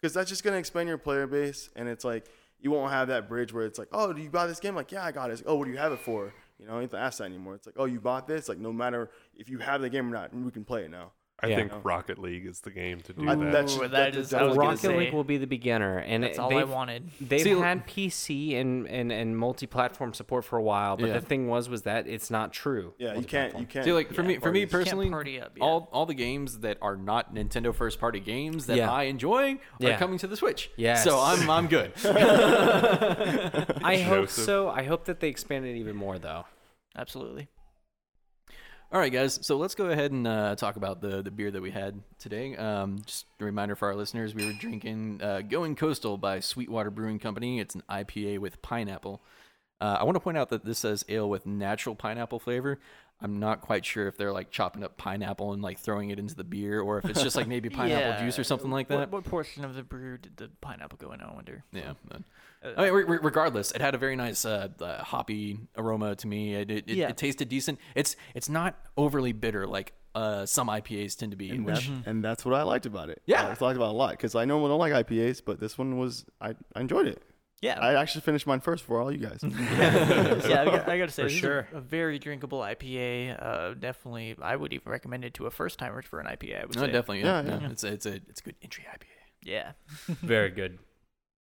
because that's just gonna expand your player base, and it's like you won't have that bridge where it's like, oh, do you buy this game? Like, yeah, I got it. Like, oh, what do you have it for? You know, I don't have to ask that anymore. It's like, oh, you bought this. Like, no matter if you have the game or not, we can play it now. I Yeah. think Rocket League is the game to do I- that. that should- Ooh, that- that is. that I was Rocket say, League will be the beginner, and That's it- all I they've- wanted. They've See, had PC and, and, and multi-platform support for a while, but Yeah. the thing was was that it's not true. Yeah, you can't. You can't. See, like for Yeah, me, for me parties. Can't personally, party up, yeah. all all the games that are not Nintendo first party games that Yeah. I enjoy are Yeah. coming to the Switch. Yes. So I'm I'm good. I hope Joseph. so. I hope that they expand it even more, though. Absolutely. All right, guys. So let's go ahead and uh, talk about the the beer that we had today. Um, just a reminder for our listeners: we were drinking uh, "Going Coastal" by Sweetwater Brewing Company. It's an IPA with pineapple. Uh, I want to point out that this says ale with natural pineapple flavor. I'm not quite sure if they're like chopping up pineapple and like throwing it into the beer, or if it's just like maybe pineapple juice or something like that. What, portion of the brew did the pineapple go in? I wonder. Yeah. but- Uh, I mean, re- re- regardless, it had a very nice uh, uh, hoppy aroma to me. It, it, it, Yeah. it tasted decent. It's it's not overly bitter like uh, some IPAs tend to be. and, which that- and that's what I liked about it. Yeah. I liked about it a lot because I normally don't like IPAs, but this one was I, I enjoyed it. Yeah. I actually finished mine first for all you guys. yeah, I got, I got to say, For sure. a, a very drinkable IPA. Uh, definitely, I would even recommend it to a first timer for an IPA. I would no, say. definitely, yeah, Yeah, yeah. yeah. It's a, it's a it's a good entry IPA. Yeah. Very good.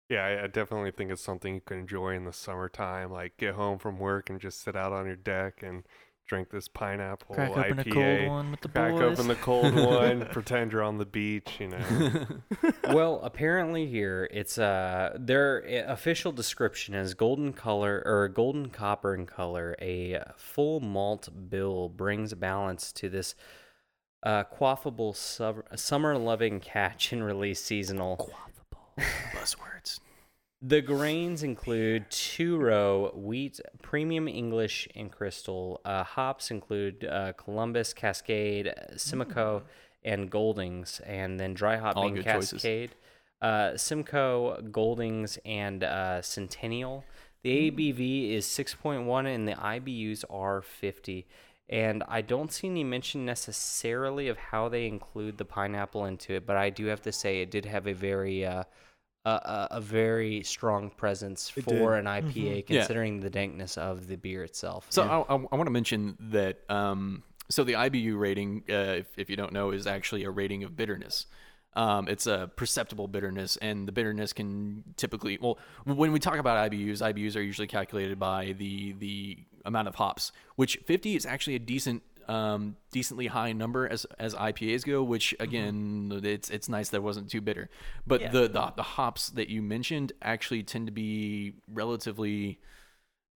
Yeah, I, I definitely think it's something you can enjoy in the summertime. Like get home from work and just sit out on your deck and drink this pineapple Crack open IPA. a cold one with the Crack boys. open the cold one. pretend you're on the beach. You know. well, apparently here it's uh their uh, official description is golden color or golden copper in color. A full malt bill brings balance to this uh, quaffable summer loving catch and release seasonal. Quaffable buzzwords. The grains include two row wheat, premium English, and crystal. Uh, hops include uh, Columbus, Cascade, Simcoe, and Goldings, and then dry hop All being. Cascade, uh, Simcoe, Goldings, and uh, Centennial. The ABV is 6.1 and the IBUs are 50. And I don't see any mention necessarily of how they include the pineapple into it, but I do have to say it did have a very uh, a, a, very strong presence It for did. an IPA, Yeah. considering the dankness of the beer itself. So I, I, I want to mention that. Um, so the IBU rating, uh, if, if you don't know, is actually a rating of bitterness. Um, it's a perceptible bitterness, and the bitterness can typically. Well, when we talk about IBUs, IBUs are usually calculated by the the amount of hops, which 50 is actually a decent. Um, decently high number as as IPAs go, which again, it's it's nice that it wasn't too bitter. But Yeah. the, the the hops that you mentioned actually tend to be relatively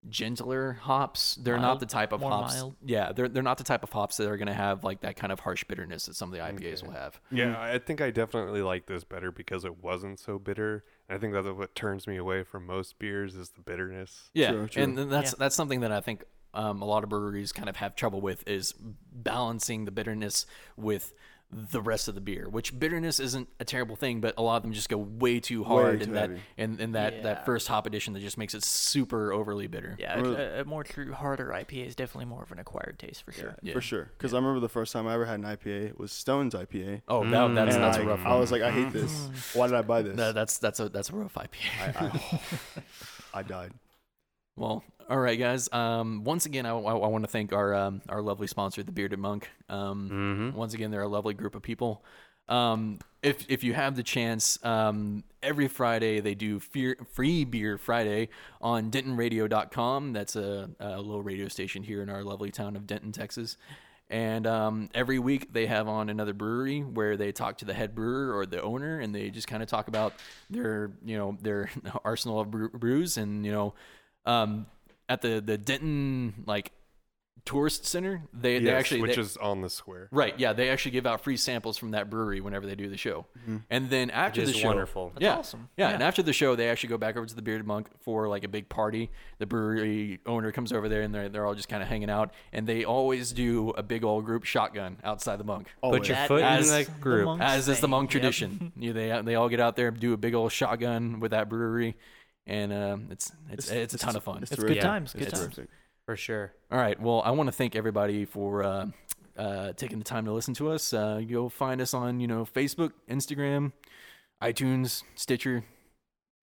gentler hops. They're not the type of more hops. mild. Yeah, they're they're not the type of hops that are going to have like that kind of harsh bitterness that some of the IPAs will have. Yeah, I think I definitely like this better because it wasn't so bitter. And I think that's what turns me away from most beers is the bitterness. Yeah, True, true. and then that's Yeah. that's something that I think um, a lot of breweries kind of have trouble with is balancing the bitterness with the rest of the beer. Which bitterness isn't a terrible thing, but a lot of them just go way too hard too in that in, in that Yeah. that first hop edition that just makes it super overly bitter. Yeah, Really? a, a more true, harder IPA is definitely more of an acquired taste for sure. Yeah. for sure. Because I remember the first time I ever had an IPA was Stone's IPA. Oh, that, Mm. that's and that's I, a rough One. I was like, I hate this. Why did I buy this? That- that's that's a that's a rough IPA. I, I, I died. Well, all right, guys. Um, once again, I, I want to thank our um, our lovely sponsor, the Bearded Monk. Um, Mhm. Once again, they're a lovely group of people. Um, if if you have the chance, um, every Friday they do fear, free beer Friday on DentonRadio.com. That's a, a little radio station here in our lovely town of Denton, Texas. And um, every week they have on another brewery where they talk to the head brewer or the owner, and they just kind of talk about their you know their arsenal of brews, and you know um, at the the Denton like tourist center, they, they actually which they- is on the square. right, yeah, they actually give out free samples from that brewery whenever they do the show, and then after Which the show, wonderful. That's yeah, awesome. yeah, and after the show, they actually go back over to the Bearded Monk for like a big party. The brewery owner comes over there, and they're they're all just kind of hanging out, and they always do a big old group shotgun outside the monk. Put your That foot in As the the group. monk As is the thing, monk yep. tradition, you, they they all get out there, and do a big old shotgun with that brewery, and um, it's it's it's, a ton of fun. It's terrific. good times. Good times. For sure. All right. Well, I want to thank everybody for uh, uh, taking the time to listen to us. Uh, you'll find us on, you know, Facebook, Instagram, iTunes, Stitcher,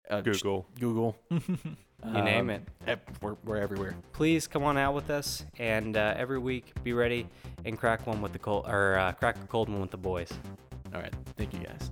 uh, ch- Google. Google. You name it. it. We're, we're everywhere. Please come on out with us, and uh, every week be ready and crack one with the cold or uh, crack a cold one with the boys. All right. Thank you guys.